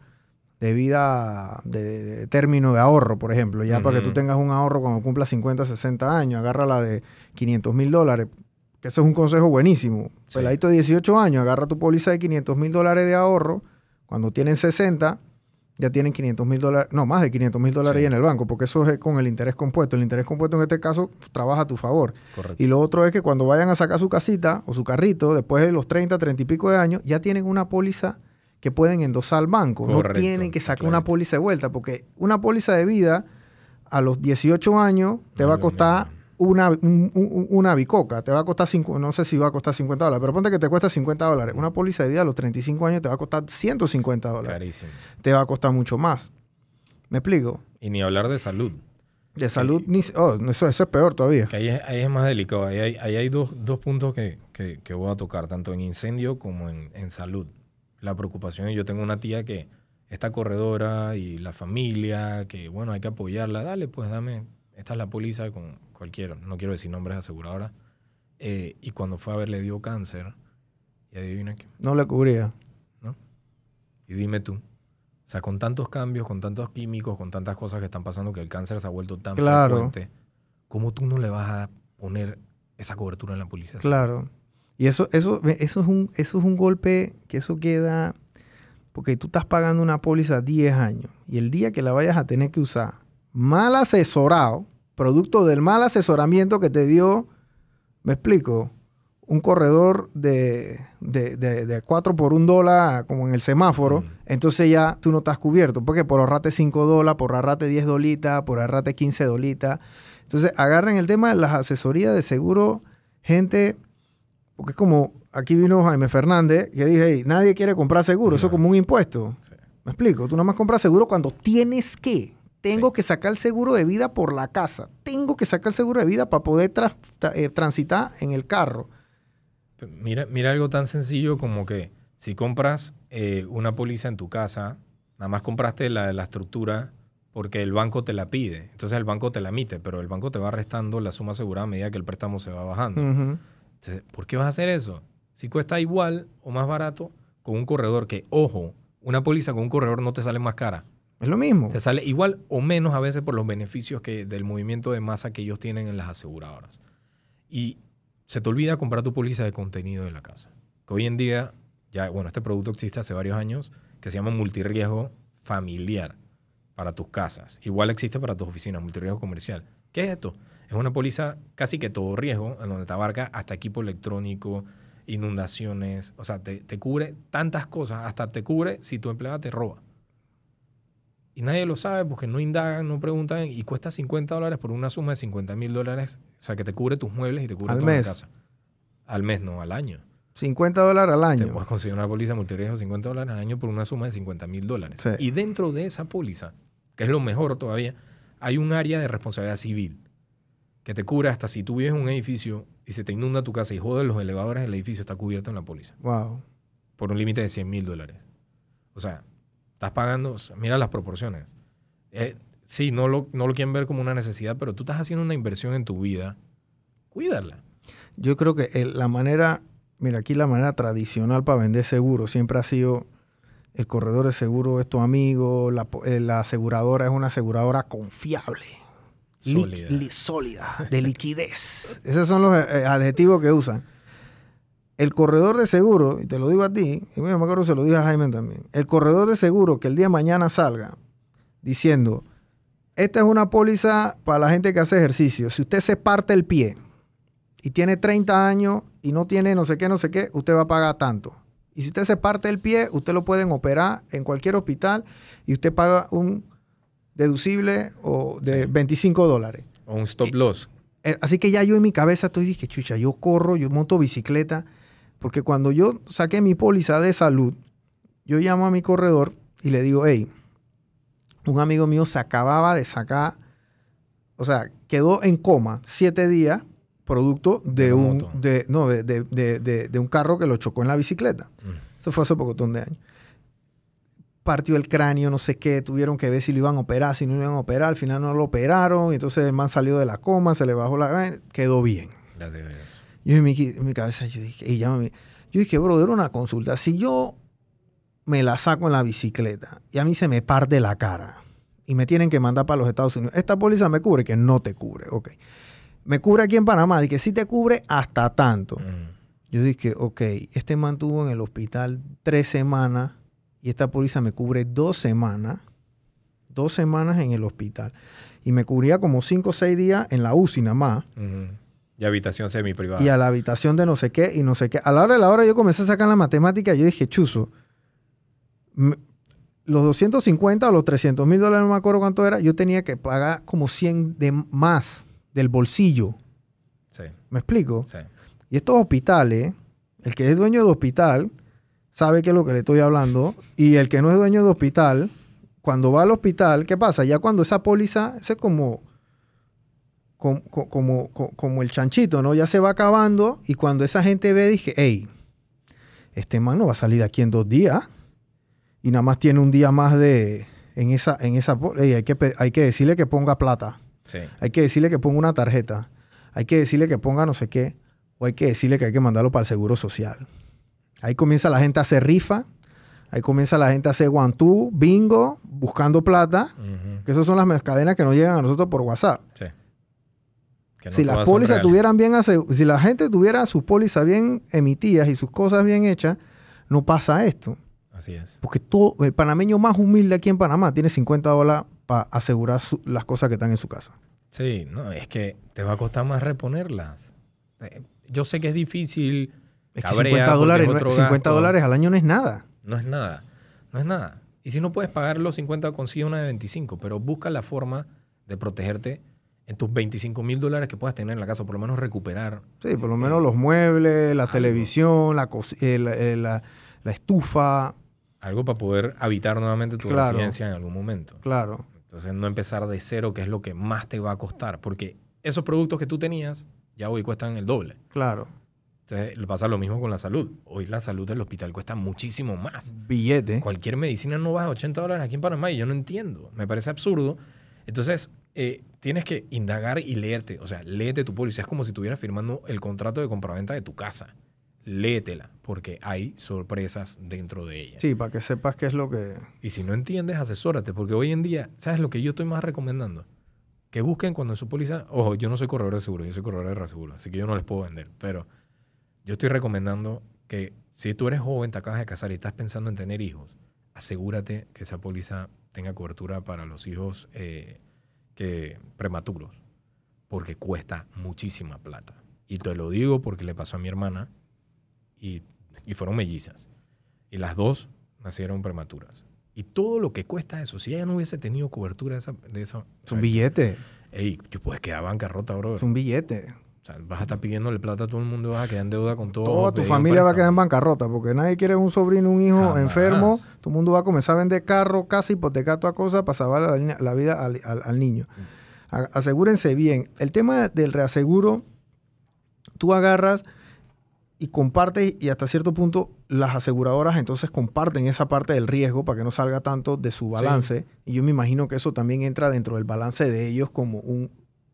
de vida, de, de término de ahorro, por ejemplo, ya para que tú tengas un ahorro cuando cumplas 50, 60 años, agarra la de 500 mil dólares, que ese es un consejo buenísimo. Sí. Peladito de 18 años, agarra tu póliza de 500 mil dólares de ahorro. Cuando tienen 60, ya tienen 500 mil dólares, no, más de 500 mil dólares Sí. ahí en el banco, porque eso es con el interés compuesto. El interés compuesto en este caso trabaja a tu favor. Correcto. Y lo otro es que cuando vayan a sacar su casita o su carrito, después de los 30, 30 y pico de años, ya tienen una póliza que pueden endosar al banco. no tienen que sacar una póliza de vuelta, porque una póliza de vida a los 18 años te No va a costar. Una, un- un- una bicoca. Te va a costar, cinco, no sé si va a costar 50 dólares, pero ponte que te cuesta 50 dólares. Una póliza de vida a los 35 años te va a costar 150 dólares. Carísimo. Te va a costar mucho más. ¿Me explico? Y ni hablar de salud. De salud, ni, oh, eso, eso es peor todavía. Que ahí es, ahí es más delicado. Ahí hay, ahí hay dos, dos puntos que, que- que voy a tocar, tanto en incendio como en, en salud. La preocupación, yo tengo una tía que está corredora y la familia, que bueno, hay que apoyarla. Dale, pues dame, esta es la póliza con cualquiera, no quiero decir nombres de aseguradora. Eh, y cuando fue a ver, le dio cáncer. Y adivina qué, No le cubría. ¿no? Y dime tú, sea, con tantos cambios, con tantos químicos, con tantas cosas que están pasando que el cáncer se ha vuelto tan Claro. frecuente, ¿cómo tú no le vas a poner esa cobertura en la policía? Claro. Y eso, eso, eso, es un, eso es un golpe que eso queda. Porque tú estás pagando una póliza 10 años y el día que la vayas a tener que usar mal asesorado, producto del mal asesoramiento que te dio, me explico, un corredor de, de, de, de 4 por un dólar, como en el semáforo, Mm. entonces ya tú no estás cubierto. Porque por ahorrarte 5 dólares, por ahorrarte 10 dolitas, por ahorrarte 15 dolitas. Entonces agarren el tema de las asesorías de seguro, gente, porque es como aquí vino Jaime Fernández, que dije, "Hey, nadie quiere comprar seguro, eso es como un impuesto. Sí. ¿Me explico? Tú nada más compras seguro cuando tienes que. Tengo Sí. que sacar el seguro de vida por la casa. Tengo que sacar el seguro de vida para poder eh, transitar en el carro. Mira, mira algo tan sencillo como que si compras eh, una póliza en tu casa, nada más compraste la de la estructura porque el banco te la pide. Entonces el banco te la emite, pero el banco te va restando la suma asegurada a medida que el préstamo se va bajando. Entonces, ¿por qué vas a hacer eso? Si cuesta igual o más barato con un corredor que, ojo, una póliza con un corredor no te sale más cara. Es lo mismo. Te sale igual o menos a veces por los beneficios que, del movimiento de masa que ellos tienen en las aseguradoras. Y se te olvida comprar tu póliza de contenido de la casa. Que hoy en día, ya, bueno, este producto existe hace varios años, que se llama multirriesgo familiar para tus casas. Igual existe para tus oficinas, multirriesgo comercial. ¿Qué es esto? Es una póliza casi que todo riesgo, en donde te abarca hasta equipo electrónico, inundaciones, o sea, te, te cubre tantas cosas, hasta te cubre si tu empleada te roba. Y nadie lo sabe porque no indagan, no preguntan y cuesta 50 dólares por una suma de 50 mil dólares. O sea, que te cubre tus muebles y te cubre Al toda mes. la casa. Al mes, no, al año. 50 dólares al Te año. puedes conseguir una póliza multirriesgo de 50 dólares al año por una suma de 50 mil dólares. Sí. Y dentro de esa póliza, que es lo mejor todavía, hay un área de responsabilidad civil que te cubre hasta si tú vives en un edificio y se te inunda tu casa y jode los elevadores del edificio, está cubierto en la póliza Wow. por un límite de 100 mil dólares. O sea, estás pagando, mira las proporciones. Eh, sí, no lo, no lo quieren ver como una necesidad, pero tú estás haciendo una inversión en tu vida. Cuídala. Yo creo que el- la manera, mira, aquí la manera tradicional para vender seguro siempre ha sido el corredor de seguro es tu amigo, la, eh, la aseguradora es una aseguradora confiable. Li- Sólida. li- sólida, de liquidez. Esos son los eh, adjetivos que usan. El corredor de seguro, y te lo digo a ti, y bueno, me acuerdo que se lo dije a Jaime también, el corredor de seguro que el día de mañana salga diciendo, esta es una póliza para la gente que hace ejercicio. Si usted se parte el pie y tiene 30 años y no tiene no sé qué, no sé qué, usted va a pagar tanto. Y si usted se parte el pie, usted lo pueden operar en cualquier hospital y usted paga un deducible o de Sí. 25 dólares. O un stop loss. Eh, Así que ya yo en mi cabeza estoy dije, chucha, yo corro, yo monto bicicleta, porque cuando yo saqué mi póliza de salud, yo llamo a mi corredor y le digo, hey, un amigo mío se acababa de sacar, o sea, quedó en coma siete días, producto de, un, de, no, de, de- de- de- de un carro que lo chocó en la bicicleta. Mm. Eso fue hace poco de años. Partió el cráneo, no sé qué, tuvieron que ver si lo iban a operar, si no lo iban a operar, al final no lo operaron, y entonces el man salió de la coma, se le bajó la vaina, quedó bien. Gracias Dios. Yo en mi, en mi cabeza, yo dije, y llámame. Yo dije, bro, era una consulta. Si yo me la saco en la bicicleta y a mí se me parte la cara y me tienen que mandar para los Estados Unidos, esta póliza me cubre que no te cubre, ok. Me cubre aquí en Panamá, que sí te cubre hasta tanto. Mm. Yo dije, ok, este man tuvo en el hospital tres semanas y esta póliza me cubre dos semanas. Dos semanas en el hospital. Y me cubría como cinco o seis días en la UCI nada más. Y habitación semi privada. Y a la habitación de no sé qué y no sé qué. A la hora de la hora yo comencé a sacar la matemática y yo dije, chuzo, los 250 o los 300 mil dólares, no me acuerdo cuánto era, yo tenía que pagar como 100 de más del bolsillo. Sí, ¿Me explico? sí. Y estos hospitales, el que es dueño de hospital sabe qué es lo que le estoy hablando. Y el que no es dueño de hospital, cuando va al hospital, ¿qué pasa? Ya cuando esa póliza, ese es como, como, como, como, como el chanchito, ¿no? Ya se va acabando. Y cuando esa gente ve, dije, hey, este man no va a salir de aquí en dos días. Y nada más tiene un día más de... En esa, en esa, pó- ey, hay, que, hay que decirle que ponga plata. Sí. Hay que decirle que ponga una tarjeta. Hay que decirle que ponga no sé qué. O hay que decirle que hay que mandarlo para el seguro social. Ahí comienza la gente a hacer rifa. Ahí comienza la gente a hacer one-two, bingo, buscando plata. Que esas son las cadenas que nos llegan a nosotros por WhatsApp. Sí. No si las pólizas tuvieran bien si la gente tuviera sus pólizas bien emitidas y sus cosas bien hechas, no pasa esto. Así es. Porque todo, el panameño más humilde aquí en Panamá tiene 50 dólares para asegurar su- las cosas que están en su casa. Sí, no, es que te va a costar más reponerlas. Eh, Yo sé que es difícil. Es que cabrea 50 porque dólares, es no- otro 50 gasto. dólares al año no es nada. No es nada. No es nada. Y si no puedes pagar los 50, consigue una de 25. Pero busca la forma de protegerte en tus 25 mil dólares que puedas tener en la casa. Por lo menos recuperar. Sí, por lo eh, menos los muebles, la algo. televisión, la, eh, la, eh, la- la estufa, Algo para poder habitar nuevamente tu Claro. residencia en algún momento. claro. Entonces no empezar de cero, que es lo que más te va a costar. Porque esos productos que tú tenías ya hoy cuestan el doble. Claro. Entonces pasa lo mismo con la salud. Hoy la salud del hospital cuesta muchísimo más. Billete. Cualquier medicina no baja 80 dólares aquí en Panamá y yo no entiendo. Me parece absurdo. Entonces, eh, tienes que indagar y leerte. O sea, léete tu póliza. Es como si estuvieras firmando el contrato de compraventa de tu casa. Léetela, porque hay sorpresas dentro de ella. Sí, para que sepas qué es lo que... Y si no entiendes, asesórate, porque hoy en día, ¿sabes lo que yo estoy más recomendando? Que busquen cuando en su póliza, ojo, yo no soy corredor de seguro, yo soy corredor de reaseguro, así que yo no les puedo vender, pero yo estoy recomendando que si tú eres joven, te acabas de casar y estás pensando en tener hijos, asegúrate que esa póliza tenga cobertura para los hijos eh, que, prematuros, porque cuesta muchísima plata. Y te lo digo porque le pasó a mi hermana y, y fueron mellizas. Y las dos nacieron prematuras. Y todo lo que cuesta eso, si ella no hubiese tenido cobertura de esa... De esa Es un billete. Ey, yo puedes quedar bancarrota, bro. Es un billete. Sea, vas a estar pidiéndole plata a todo el mundo, vas a quedar en deuda con todo. Toda tu familia va a quedar en bancarrota porque nadie quiere un sobrino, un hijo Jamás. enfermo. Todo el mundo va a comenzar a vender carro, casa, hipotecar toda cosa para salvar la, la vida al, al- al niño. A- asegúrense bien. El tema del reaseguro, tú agarras y compartes y hasta cierto punto las aseguradoras entonces comparten esa parte del riesgo para que no salga tanto de su balance. Y yo me imagino que eso también entra dentro del balance de ellos como un...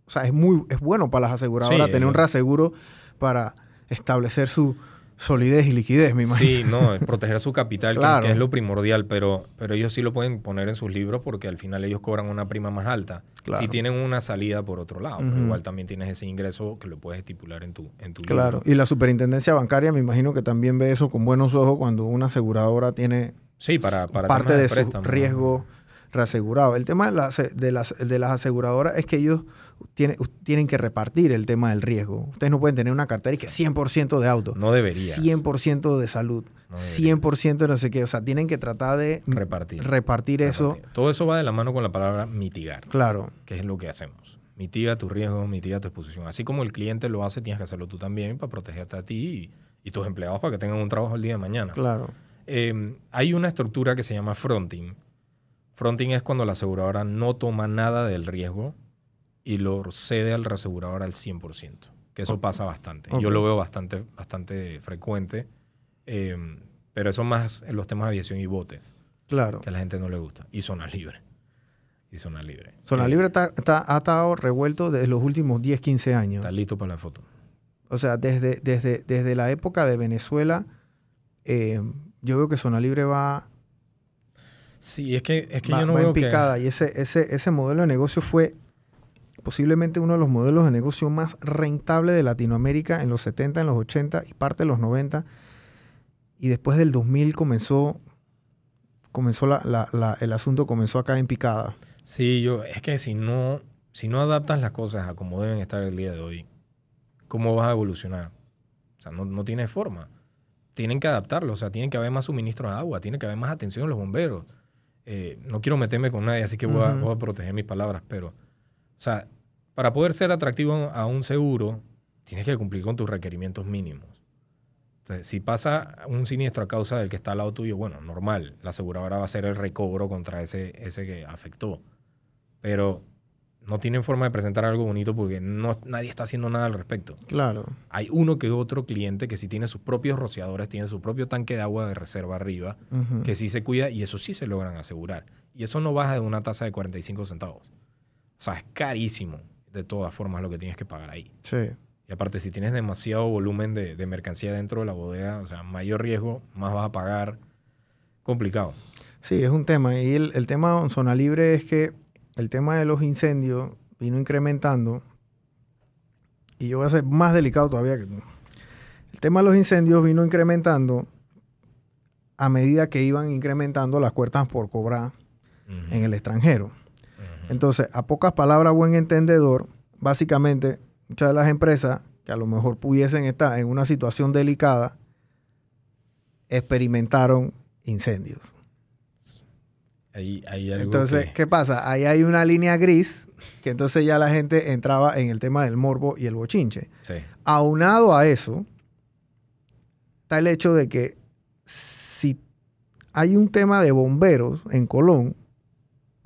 O sea, es muy es bueno para las aseguradoras Sí, tener un reaseguro para establecer su solidez y liquidez, me imagino. Sí, no, es proteger su capital, Claro. que, es lo primordial, pero, pero ellos sí lo pueden poner en sus libros porque al final ellos cobran una prima más alta. Claro. Si tienen una salida por otro lado, pero Ujú. igual también tienes ese ingreso que lo puedes estipular en tu, en tu Claro. libro. Y la superintendencia bancaria me imagino que también ve eso con buenos ojos cuando una aseguradora tiene Sí, para, para parte temas de su riesgo reasegurado. El tema de, las- de las, de las aseguradoras es que ellos tienen, tienen que repartir el tema del riesgo. Ustedes no pueden tener una cartera y que 100% de auto, No deberías 100% de salud, No deberías. 100% de no sé qué. O sea, tienen que tratar de repartir. repartir eso. repartir. Todo eso va de la mano con la palabra mitigar, Claro, que es lo que hacemos. Mitiga tu riesgo, mitiga tu exposición. Así como el cliente lo hace, tienes que hacerlo tú también para protegerte a ti y, y tus empleados para que tengan un trabajo el día de mañana. claro. Eh, hay una estructura que se llama fronting. Fronting es cuando la aseguradora no toma nada del riesgo y lo cede al reasegurador al 100%, que eso pasa bastante. Yo lo veo bastante, bastante frecuente, eh, pero eso más en los temas de aviación y botes, Claro. que a la gente no le gusta. Y zona libre. Y zona libre. Zona Libre está, está- ha estado revuelto desde los últimos 10, 15 años. Está listo para la foto. O sea, desde, desde, desde la época de Venezuela, eh, yo veo que Zona Libre va, Sí, es que, es que va, yo no va en veo que... picada. Y ese, ese, ese modelo de negocio fue posiblemente uno de los modelos de negocio más rentables de Latinoamérica en los 70, en los 80 y parte de los 90. Y después del 2000 comenzó, comenzó la- la- la- el asunto comenzó acá en picada. Sí, yo, es que si no, si no adaptas las cosas a como deben estar el día de hoy, ¿cómo vas a evolucionar? O sea, no, no tiene forma. Tienen que adaptarlo, o sea, tienen que haber más suministro de agua, tiene que haber más atención a los bomberos. Eh, no quiero meterme con nadie, así que voy, a, voy a proteger mis palabras, pero, o sea, para poder ser atractivo a un seguro, tienes que cumplir con tus requerimientos mínimos. Entonces, si pasa un siniestro a causa del que está al lado tuyo, bueno, normal, la aseguradora va a hacer el recobro contra ese, ese que afectó. Pero no tienen forma de presentar algo bonito porque no, nadie está haciendo nada al respecto. Claro. Hay uno que otro cliente que sí tiene sus propios rociadores, tiene su propio tanque de agua de reserva arriba, que sí se cuida y eso sí se logran asegurar. Y eso no baja de una tasa de 45 centavos. O sea, es carísimo de todas formas lo que tienes que pagar ahí. Sí. Y aparte, si tienes demasiado volumen de, de mercancía dentro de la bodega, o sea, mayor riesgo, más vas a pagar. complicado. Sí, es un tema. Y el, el tema en zona libre es que el tema de los incendios vino incrementando. Y yo voy a ser más delicado todavía que El tema de los incendios vino incrementando a medida que iban incrementando las cuentas por cobrar en el extranjero. Entonces, a pocas palabras, buen entendedor, básicamente, muchas de las empresas que a lo mejor pudiesen estar en una situación delicada, experimentaron incendios. Ahí, hay algo Entonces, que- ¿qué pasa? Ahí hay una línea gris que entonces ya la gente entraba en el tema del morbo y el bochinche. sí. Aunado a eso, está el hecho de que si hay un tema de bomberos en Colón,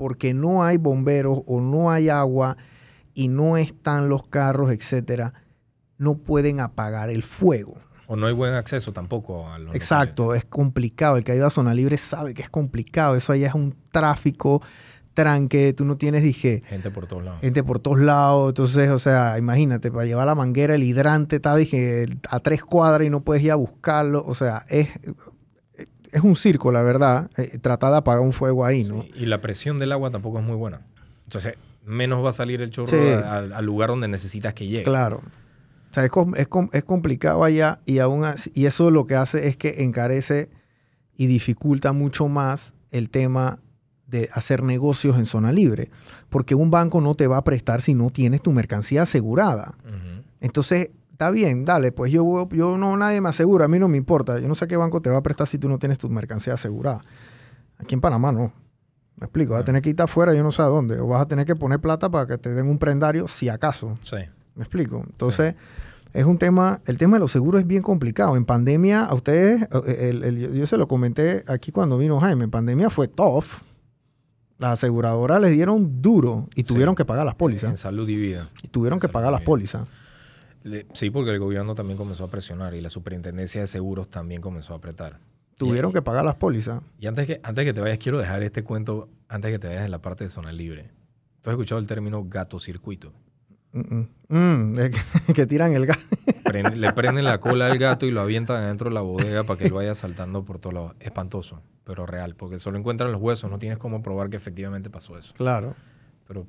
porque no hay bomberos o no hay agua y no están los carros, etcétera, no pueden apagar el fuego. O no hay buen acceso tampoco a los Exacto, es complicado. El que ha ido a zona libre sabe que es complicado. Eso allá es un tráfico, tranque, tú no tienes, dije. Gente por todos lados. gente por todos lados. Entonces, o sea, imagínate, para llevar la manguera, el hidrante está, dije, a tres cuadras y no puedes ir a buscarlo. O sea, es, es un circo, la verdad, eh, tratar de apagar un fuego ahí, ¿no? Sí, Y la presión del agua tampoco es muy buena. Entonces, menos va a salir el chorro Sí. al, al lugar donde necesitas que llegue. Claro. O sea, es, es, es complicado allá y aún así- y eso lo que hace es que encarece y dificulta mucho más el tema de hacer negocios en zona libre, porque un banco no te va a prestar si no tienes tu mercancía asegurada. Entonces, está bien, dale, pues yo, yo no, nadie me asegura, a mí no me importa. Yo no sé qué banco te va a prestar si tú no tienes tu mercancía asegurada. Aquí en Panamá no. Me explico, vas a tener que irte afuera, yo no sé a dónde, o vas a tener que poner plata para que te den un prendario si acaso. Sí. ¿Me explico? Entonces, es un tema, el tema de los seguros es bien complicado. En pandemia, a ustedes, eh, el- el- yo, se lo comenté aquí cuando vino Jaime, en pandemia fue tough. Las aseguradoras les dieron duro y Sí. tuvieron que pagar las En pólizas. salud y vida. Y tuvieron que pagar las pólizas. Sí, porque el gobierno también comenzó a presionar y la superintendencia de seguros también comenzó a apretar. Tuvieron Y- que pagar las pólizas. Y antes que, antes que te vayas, quiero dejar este cuento, antes que te vayas en la parte de zona libre. ¿Tú has escuchado el término gato circuito? Mm, mm. Mm, es que, que tiran el. Prende- le prenden la cola al gato y lo avientan adentro de la bodega para que él vaya saltando por todos lados. Espantoso, pero real, porque solo encuentran los huesos, no tienes cómo probar que efectivamente pasó eso. Claro. Pero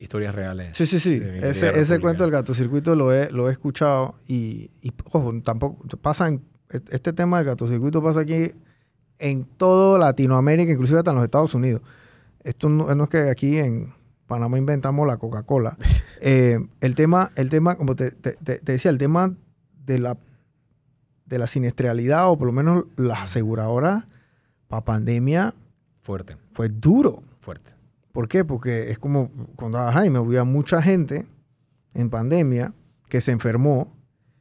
historias reales. Sí, sí, sí. Ese, ese cuento del gato circuito lo he, lo he escuchado y, y, ojo, tampoco pasa en, este tema del gato circuito pasa aquí en toda Latinoamérica, inclusive hasta en los Estados Unidos. Esto no, no es que aquí en Panamá inventamos la Coca-Cola. Eh, el tema, el tema, como te, te- te- te decía, el tema de la de la siniestralidad o por lo menos las aseguradoras para pandemia Fuerte, fue duro. fuerte. ¿Por qué? Porque es como cuando a Jaime había mucha gente en pandemia que se enfermó,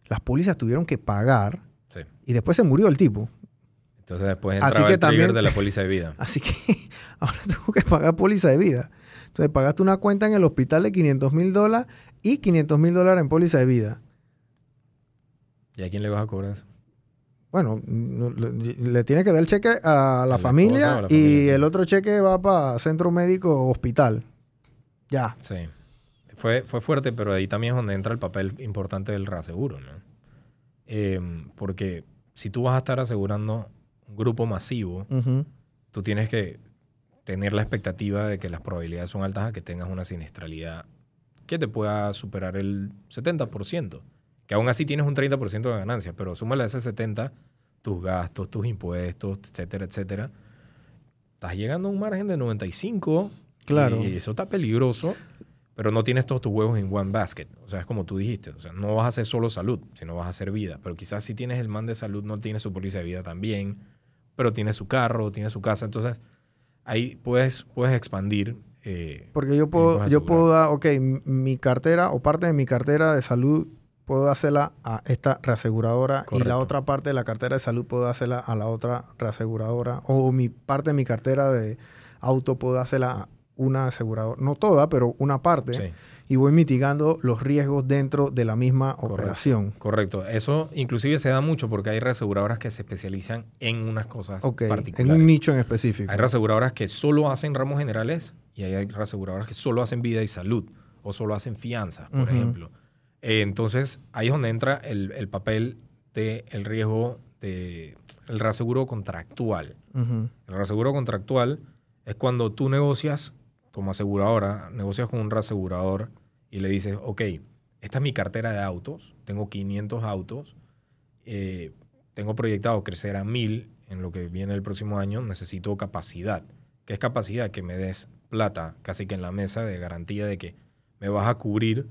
las pólizas tuvieron que pagar Sí. y después se murió el tipo. Entonces después Así entraba que el trigger también- de la póliza de vida. Así que ahora tuvo que pagar póliza de vida. Entonces pagaste una cuenta en el hospital de 500 mil dólares y 500 mil dólares en póliza de vida. ¿Y a quién le vas a cobrar eso? Bueno, no- le, le tiene que dar el cheque a la, familia y el otro cheque va para centro médico o hospital. Ya. Sí. Fue, fue fuerte, pero ahí también es donde entra el papel importante del reaseguro, ¿no? Eh, porque si tú vas a estar asegurando un grupo masivo, tú tienes que tener la expectativa de que las probabilidades son altas a que tengas una siniestralidad que te pueda superar el 70%. Que aún así tienes un 30% de ganancia, pero súmale a ese 70 tus gastos, tus impuestos, etcétera, etcétera. Estás llegando a un margen de 95. Claro. Y eso está peligroso, pero no tienes todos tus huevos en one basket. O sea, es como tú dijiste. O sea, no vas a hacer solo salud, sino vas a hacer vida. Pero quizás si tienes el man de salud, no tiene su póliza de vida también, pero tiene su carro, tiene su casa. Entonces, ahí puedes, puedes expandir. eh, Porque yo puedo, yo puedo dar, ok, mi cartera o parte de mi cartera de salud puedo dársela a esta reaseguradora y la otra parte de la cartera de salud puedo dársela a la otra reaseguradora o mi parte de mi cartera de auto puedo dársela a una aseguradora, no toda, pero una parte Sí, y voy mitigando los riesgos dentro de la misma Correcto. operación. correcto. Eso inclusive se da mucho porque hay reaseguradoras que se especializan en unas cosas Ok, en particulares. un nicho en específico. Hay reaseguradoras que solo hacen ramos generales y hay reaseguradoras que solo hacen vida y salud o solo hacen fianzas, por ejemplo. Eh, entonces, ahí es donde entra el, el papel del riesgo de el reaseguro contractual. El reaseguro contractual es cuando tú negocias como aseguradora, negocias con un reasegurador y le dices, ok, esta es mi cartera de autos, tengo 500 autos, eh, tengo proyectado crecer a 1000 en lo que viene el próximo año, necesito capacidad. ¿Qué es capacidad? Que me des plata casi que en la mesa de garantía de que me vas a cubrir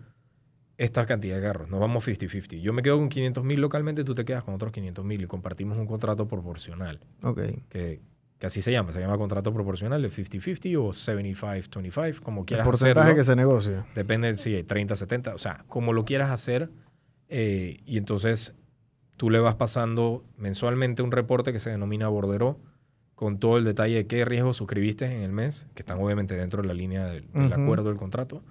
esta cantidad de carros. Nos vamos 50-50. Yo me quedo con 500 mil localmente, tú te quedas con otros 500 mil y compartimos un contrato proporcional Ok. que, que así se llama, se llama contrato proporcional de 50-50 o 75-25, como El quieras porcentaje hacerlo. que se negocia. Depende si 30-70, o sea, como lo quieras hacer. eh, y entonces tú le vas pasando mensualmente un reporte que se denomina bordero con todo el detalle de qué riesgos suscribiste en el mes, que están obviamente dentro de la línea del, acuerdo del contrato,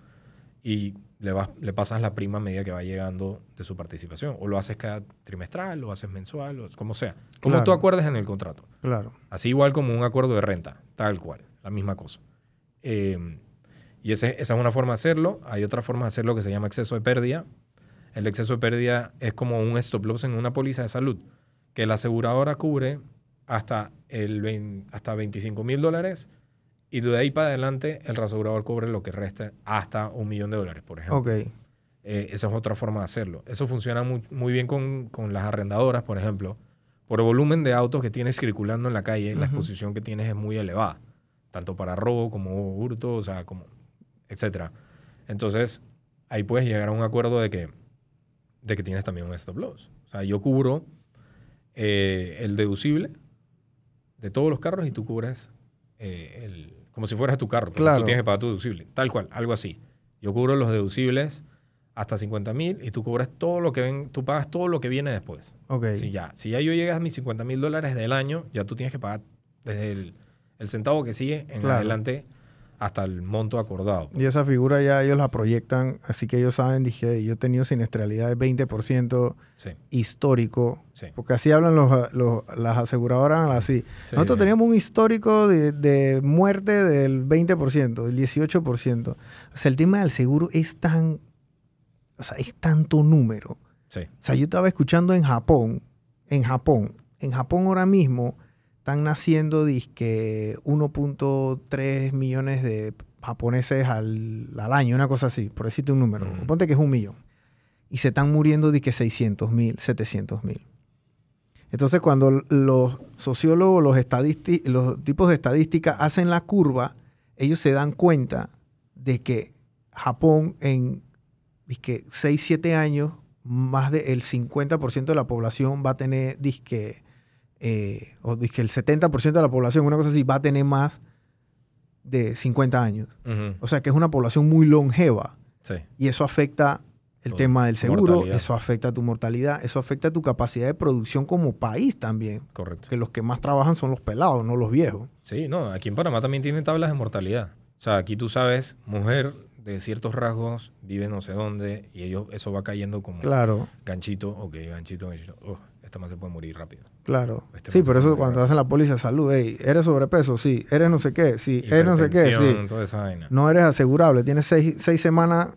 y le, vas, le pasas la prima a medida que va llegando de su participación. O lo haces cada trimestral, lo haces mensual, o como sea. Como Claro. tú acuerdes en el contrato. Claro. Así igual como un acuerdo de renta, tal cual, la misma cosa. Eh, y ese- esa es una forma de hacerlo. Hay otra forma de hacerlo que se llama exceso de pérdida. El exceso de pérdida es como un stop loss en una póliza de salud, que la aseguradora cubre hasta, el hasta 25 mil dólares y de ahí para adelante el reasegurador cubre lo que resta hasta un millón de dólares, por ejemplo. Ok. Eh, esa es otra forma de hacerlo. Eso funciona muy, muy bien con, con las arrendadoras, por ejemplo. Por el volumen de autos que tienes circulando en la calle, la Ujú. exposición que tienes es muy elevada. Tanto para robo como hurto, o sea, como, etcétera. Entonces, ahí puedes llegar a un acuerdo de que, de que tienes también un stop loss. O sea, yo cubro eh, el deducible de todos los carros y tú cubres eh, el, como si fueras tu carro. pero Claro. Tú tienes que pagar tu deducible. Tal cual, algo así. Yo cubro los deducibles hasta 50 mil y tú cubres todo lo que ven, tú pagas todo lo que viene después. Ok. Si ya, si ya yo llegas a mis 50 mil dólares del año, ya tú tienes que pagar desde el, el centavo que sigue en Claro. adelante hasta el monto acordado. Y esa figura ya ellos la proyectan, así que ellos saben, dije, yo he tenido siniestralidad de 20% Sí, histórico, sí. porque así hablan los, los- las aseguradoras, así. Sí. Nosotros teníamos un histórico de, de muerte del 20%, del 18%. O sea, el tema del seguro es tan, o sea, es tanto número. Sí. O sea, yo estaba escuchando en Japón, en Japón, en Japón ahora mismo están naciendo disque 1.3 millones de japoneses al, al año, una cosa así, por decirte un número. Ponte que es un millón. Y se están muriendo disque 600 mil, 700 mil. Entonces, cuando los sociólogos, los, los tipos de estadística hacen la curva, ellos se dan cuenta de que Japón en disque 6, 7 años, más del 50% de la población va a tener, disque, eh, o disque el 70% de la población, una cosa así, va a tener más de 50 años. O sea que es una población muy longeva Sí. y eso afecta el Tu tema del seguro, mortalidad. eso afecta tu mortalidad, eso afecta tu capacidad de producción como país también. Correcto. Que los que más trabajan son los pelados, no los viejos. Sí, no, aquí en Panamá también tienen tablas de mortalidad. O sea, aquí tú sabes, mujer de ciertos rasgos vive no sé dónde y ellos eso va cayendo como Claro, ganchito, ok, ganchito, ganchito. Oh, esta más se puede morir rápido. claro. Este sí, man por eso cuando bravo. hacen la póliza de salud, hey, eres sobrepeso, sí, eres no sé qué, sí, eres no sé qué, sí. Hipertensión, toda esa vaina. No eres asegurable, tienes seis, seis semanas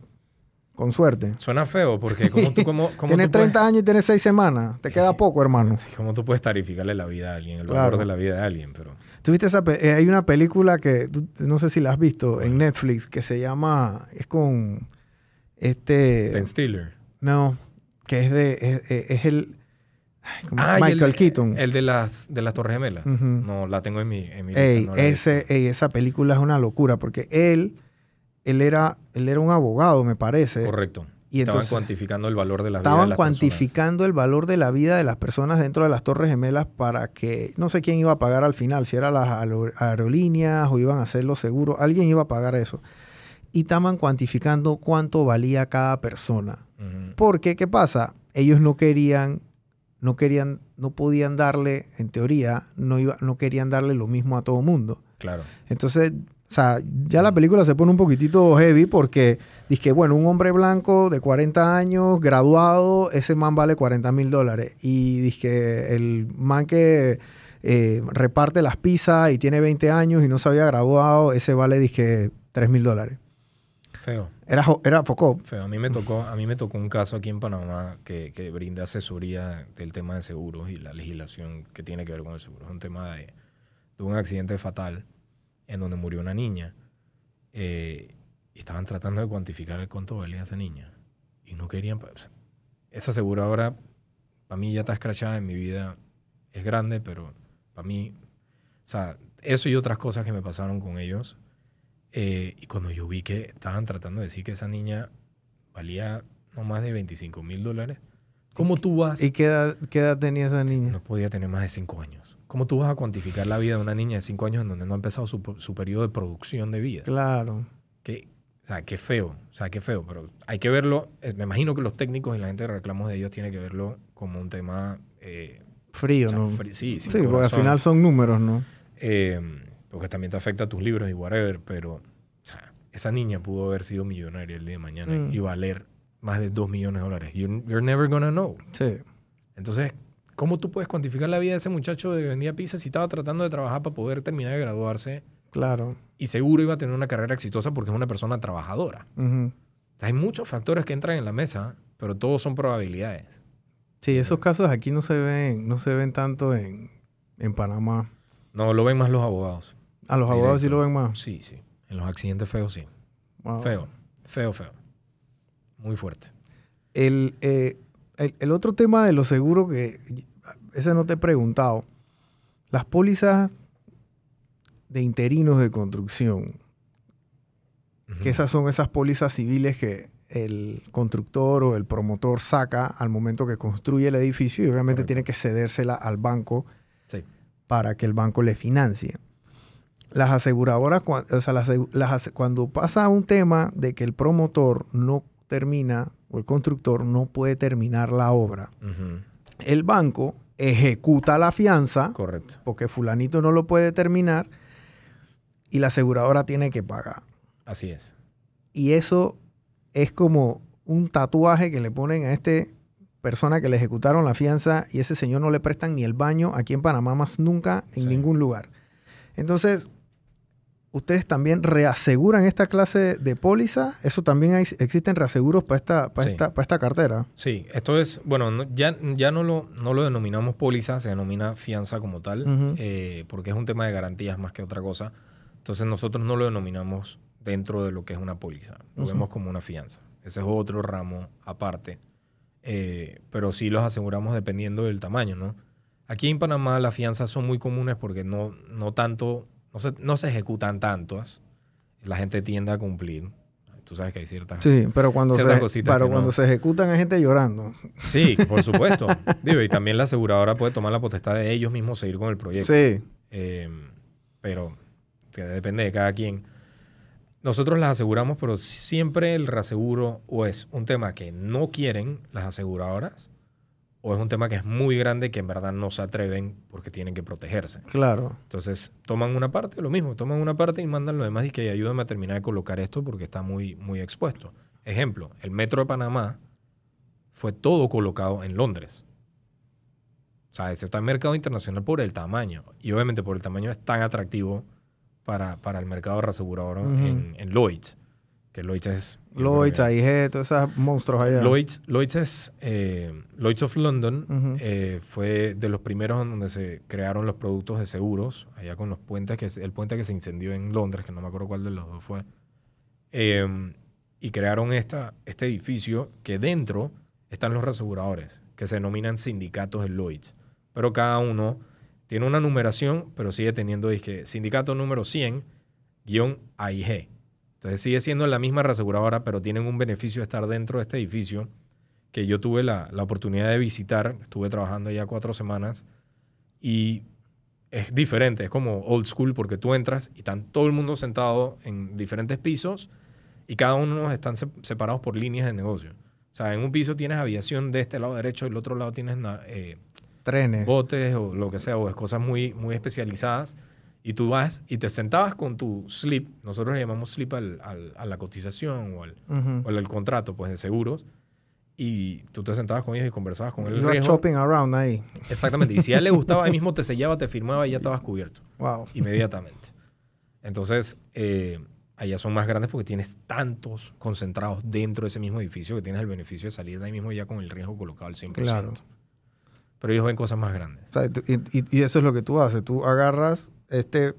con suerte. Suena feo porque como tú, como, como Tienes tú 30 puedes, años y tienes seis semanas, te queda poco, hermano. Sí, como tú puedes tarificarle la vida a alguien, el Claro. valor de la vida de alguien, pero ¿Tuviste esa pe- eh, hay una película que tú- no sé si la has visto en Netflix que se llama es con este Ben Stiller. no que es de es, el. Ah, Michael el, Keaton. El de las de las Torres Gemelas. No, la tengo en mi, en mi lista, Ey, no ese, ey, esa película es una locura porque él él era él era un abogado me parece Correcto. y Estaban entonces cuantificando el valor de la vida de estaban las cuantificando el valor de la vida de las personas dentro de las Torres Gemelas para que no sé quién iba a pagar al final, si eran las aero- aerolíneas o iban a hacer los seguros, alguien iba a pagar eso. Y estaban cuantificando cuánto valía cada persona. personas. Porque, ¿qué pasa? Ellos no querían, no querían, no podían darle, en teoría, no, iba, no querían darle lo mismo a todo mundo. Claro. Entonces, o sea, ya la película se pone un poquitito heavy porque dice que, bueno, un hombre blanco de 40 años, graduado, ese man vale 40 mil dólares. Y dice que el man que eh, reparte las pizzas y tiene 20 años y no se había graduado, ese vale, dije, 3 mil dólares. Feo. Era, era Focop. Feo. A mí me tocó, a mí me tocó un caso aquí en Panamá que, que brinda asesoría del tema de seguros y la legislación que tiene que ver con el seguro. Es un tema de, de un accidente fatal en donde murió una niña eh, y estaban tratando de cuantificar el cuánto valía esa niña y no querían. esa aseguradora para mí ya está escrachada en mi vida. Es grande, pero para mí, o sea, eso y otras cosas que me pasaron con ellos. Eh, y cuando yo vi que estaban tratando de decir que esa niña valía no más de 25 mil dólares, ¿cómo tú vas? ¿Y qué edad, qué edad tenía esa niña? No podía tener más de 5 años. ¿Cómo tú vas a cuantificar la vida de una niña de 5 años en donde no ha empezado su, su periodo de producción de vida? Claro. Que, o sea, qué feo, o sea, qué feo, pero hay que verlo. eh, Me imagino que los técnicos y la gente de reclamos de ellos tiene que verlo como un tema. eh, Frío, o sea, ¿no? sí, Sí, porque al final son números, ¿no? Eh, porque también te afecta a tus libros y whatever, pero o sea, esa niña pudo haber sido millonaria el día de mañana Mm. y valer más de 2 millones de dólares. You're, you're never gonna know. Sí. Entonces, ¿cómo tú puedes cuantificar la vida de ese muchacho que vendía pizza si estaba tratando de trabajar para poder terminar de graduarse Claro. y seguro iba a tener una carrera exitosa porque es una persona trabajadora? Hay muchos factores que entran en la mesa, pero todos son probabilidades. Sí, esos casos aquí no se ven, no se ven tanto en, en Panamá. No, lo ven más los abogados. A los abogados sí lo ven más. Sí, sí. En los accidentes feos, sí. Wow. Feo, feo, feo. Muy fuerte. El, eh, el, el otro tema de los seguros que ese no te he preguntado. Las pólizas de interinos de construcción, que esas son esas pólizas civiles que el constructor o el promotor saca al momento que construye el edificio y obviamente Correcto. tiene que cedérsela al banco Sí. para que el banco le financie. Las aseguradoras, o sea, las cuando pasa un tema de que el promotor no termina o el constructor no puede terminar la obra, el banco ejecuta la fianza Correcto. porque fulanito no lo puede terminar y la aseguradora tiene que pagar. Así es. Y eso es como un tatuaje que le ponen a este persona que le ejecutaron la fianza y ese señor no le prestan ni el baño aquí en Panamá más nunca en Sí. ningún lugar. Entonces, ustedes también reaseguran esta clase de póliza. Eso también hay- existen reaseguros para esta, para Sí. esta, para esta cartera. Sí, esto es, bueno, no- ya, ya no, lo, no lo denominamos póliza, se denomina fianza como tal, eh, porque es un tema de garantías más que otra cosa. Entonces nosotros no lo denominamos dentro de lo que es una póliza, lo vemos como una fianza. Ese es otro ramo aparte, Eh, pero sí los aseguramos dependiendo del tamaño, ¿no? Aquí en Panamá las fianzas son muy comunes porque no, no tanto, no se, no se ejecutan tantas, la gente tiende a cumplir. Tú sabes que hay ciertas Sí, pero cuando, se, cositas pero no. cuando se ejecutan hay gente llorando. Sí, por supuesto. Digo, y también la aseguradora puede tomar la potestad de ellos mismos seguir con el proyecto. Sí, Eh, pero que depende de cada quien. Nosotros las aseguramos, pero siempre el reaseguro o es un tema que no quieren las aseguradoras o es un tema que es muy grande que en verdad no se atreven porque tienen que protegerse. claro. Entonces toman una parte, lo mismo, toman una parte y mandan lo demás y que ayúdame a terminar de colocar esto porque está muy, muy expuesto. Ejemplo, el metro de Panamá fue todo colocado en Londres. O sea, excepto el mercado internacional por el tamaño. Y obviamente por el tamaño es tan atractivo para, para el mercado reasegurador Ujú. en, en Lloyds. Que Lloyds es... Lloyds, AIG, todos esos monstruos allá. Lloyds, Lloyds es... eh, Lloyds of London Ujú. eh, fue de los primeros en donde se crearon los productos de seguros, allá con los puentes, que es el puente que se incendió en Londres, que no me acuerdo cuál de los dos fue. Eh, y crearon esta, este edificio que dentro están los reaseguradores, que se denominan sindicatos de Lloyds. Pero cada uno tiene una numeración, pero sigue teniendo dizque, sindicato número 100-AIG. Entonces sigue siendo la misma reaseguradora, pero tienen un beneficio de estar dentro de este edificio que yo tuve la, la oportunidad de visitar. Estuve trabajando ya cuatro semanas y es diferente, es como old school porque tú entras y están todo el mundo sentado en diferentes pisos y cada uno están se- separados por líneas de negocio. O sea, en un piso tienes aviación de este lado derecho y el otro lado tienes eh, Trenes. botes o lo que sea, o es cosas muy, muy especializadas. Y tú vas y te sentabas con tu slip, nosotros le llamamos slip al- al- a la cotización o al, Ujú. o al contrato pues, de seguros, y tú te sentabas con ellos y conversabas con el Iba shopping around ahí. Exactamente. Y si a él le gustaba, ahí mismo te sellaba, te firmaba y ya estabas cubierto Wow. inmediatamente. Entonces, eh, allá son más grandes porque tienes tantos concentrados dentro de ese mismo edificio que tienes el beneficio de salir de ahí mismo ya con el riesgo colocado al 100%. Claro. Pero ellos ven cosas más grandes. O sea, y, y- y eso es lo que tú haces. Tú agarras este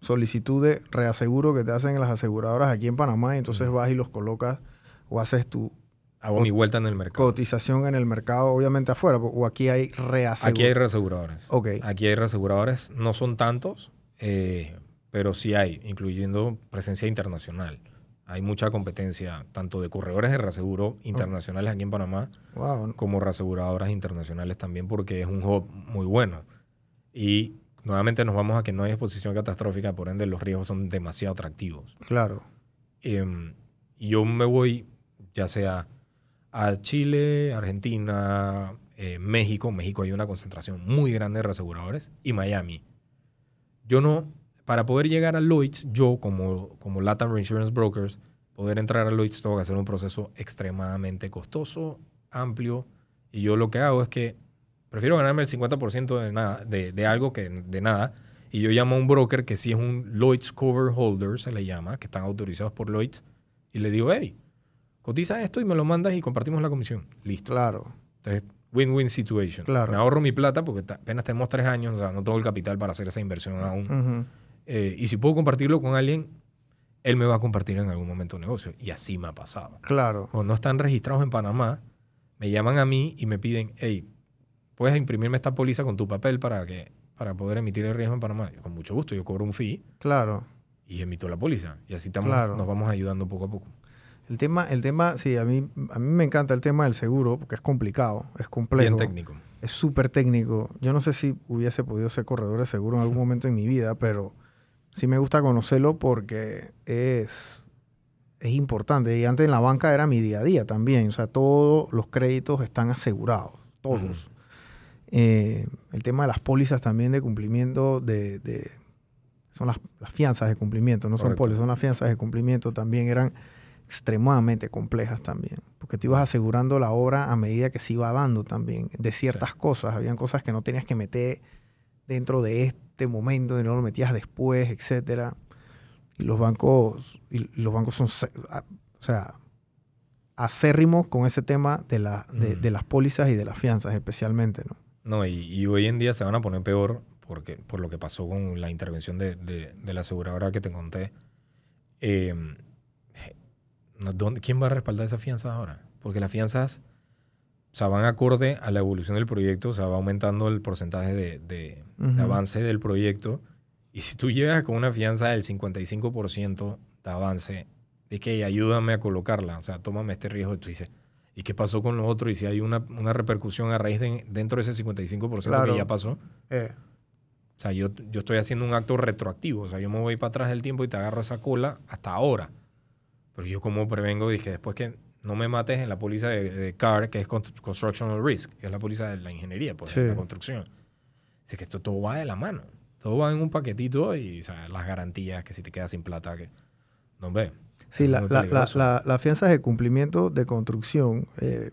solicitud de reaseguro que te hacen las aseguradoras aquí en Panamá y entonces vas y los colocas o haces tu Hago mi vuelta en el mercado. cotización en el mercado, obviamente afuera, o aquí hay reaseguro. Aquí hay reaseguradores. Ok. Aquí hay reaseguradores, no son tantos, eh, pero sí hay, incluyendo presencia internacional. Hay mucha competencia, tanto de corredores de reaseguro internacionales aquí en Panamá, Wow. como reaseguradoras internacionales también, porque es un hub muy bueno. Y nuevamente nos vamos a que no hay exposición catastrófica, por ende los riesgos son demasiado atractivos. Claro. Y yo me voy, ya sea a Chile, Argentina, eh, México. México hay una concentración muy grande de reaseguradores y Miami. Yo no, para poder llegar a Lloyds, yo como, como Latam Reinsurance Brokers, poder entrar a Lloyds tengo que hacer un proceso extremadamente costoso, amplio. Y yo lo que hago es que prefiero ganarme el 50% de, nada, de, de algo que de nada. Y yo llamo a un broker que sí es un Lloyds Cover Holder, se le llama, que están autorizados por Lloyds. Y le digo, hey, cotiza esto y me lo mandas y compartimos la comisión. Listo. Claro. Entonces, win-win situation. Claro. Me ahorro mi plata porque apenas tenemos tres años, o sea, no tengo el capital para hacer esa inversión aún. Eh, y si puedo compartirlo con alguien, él me va a compartir en algún momento un negocio. Y así me ha pasado. Claro. Cuando no están registrados en Panamá, me llaman a mí y me piden, hey, ¿puedes imprimirme esta póliza con tu papel para, que, para poder emitir el riesgo en Panamá? Yo, con mucho gusto, yo cobro un fee Claro. y emito la póliza. Y así estamos, Claro. nos vamos ayudando poco a poco. El tema, el tema, sí, a mí, a mí me encanta el tema del seguro porque es complicado, es complejo. Bien técnico. es súper técnico. Yo no sé si hubiese podido ser corredor de seguro en algún momento en mi vida, pero sí me gusta conocerlo porque es, es importante. Y antes en la banca era mi día a día también. O sea, todos los créditos están asegurados, todos. Eh, el tema de las pólizas también de cumplimiento de... de- son las, las fianzas de cumplimiento, no son pólizas, son las fianzas de cumplimiento también eran extremadamente complejas también, porque tú ibas asegurando la obra a medida que se iba dando también de ciertas cosas, habían cosas que no tenías que meter dentro de este momento y no lo metías después, etcétera. Y los bancos y los bancos son o sea, acérrimos con ese tema de, la, de, Mm. de las pólizas y de las fianzas especialmente, ¿no? No, y, y hoy en día se van a poner peor porque, por lo que pasó con la intervención de, de- de la aseguradora que te conté. Eh, ¿dónde- ¿Quién va a respaldar esas fianzas ahora? Porque las fianzas o sea, van acorde a la evolución del proyecto, o sea, va aumentando el porcentaje de, de- de Ujú. avance del proyecto. Y si tú llegas con una fianza del 55% de avance, de que ayúdame a colocarla, o sea, tómame este riesgo, tú dices, ¿y qué pasó con lo otro? Y si hay una, una repercusión a raíz de dentro de ese 55% Claro. que ya pasó, Eh, o sea, yo, yo estoy haciendo un acto retroactivo. O sea, yo me voy para atrás del tiempo y te agarro esa cola hasta ahora. Pero yo como prevengo, dije, después que no me mates en la póliza de, de CAR, que es Const- Constructional Risk, que es la póliza de la ingeniería, pues, Sí. de la construcción. Dice que esto todo va de la mano. Todo va en un paquetito y o sea, las garantías, que si te quedas sin plata, que no ve. Sí, la, fianzas de cumplimiento de construcción, eh,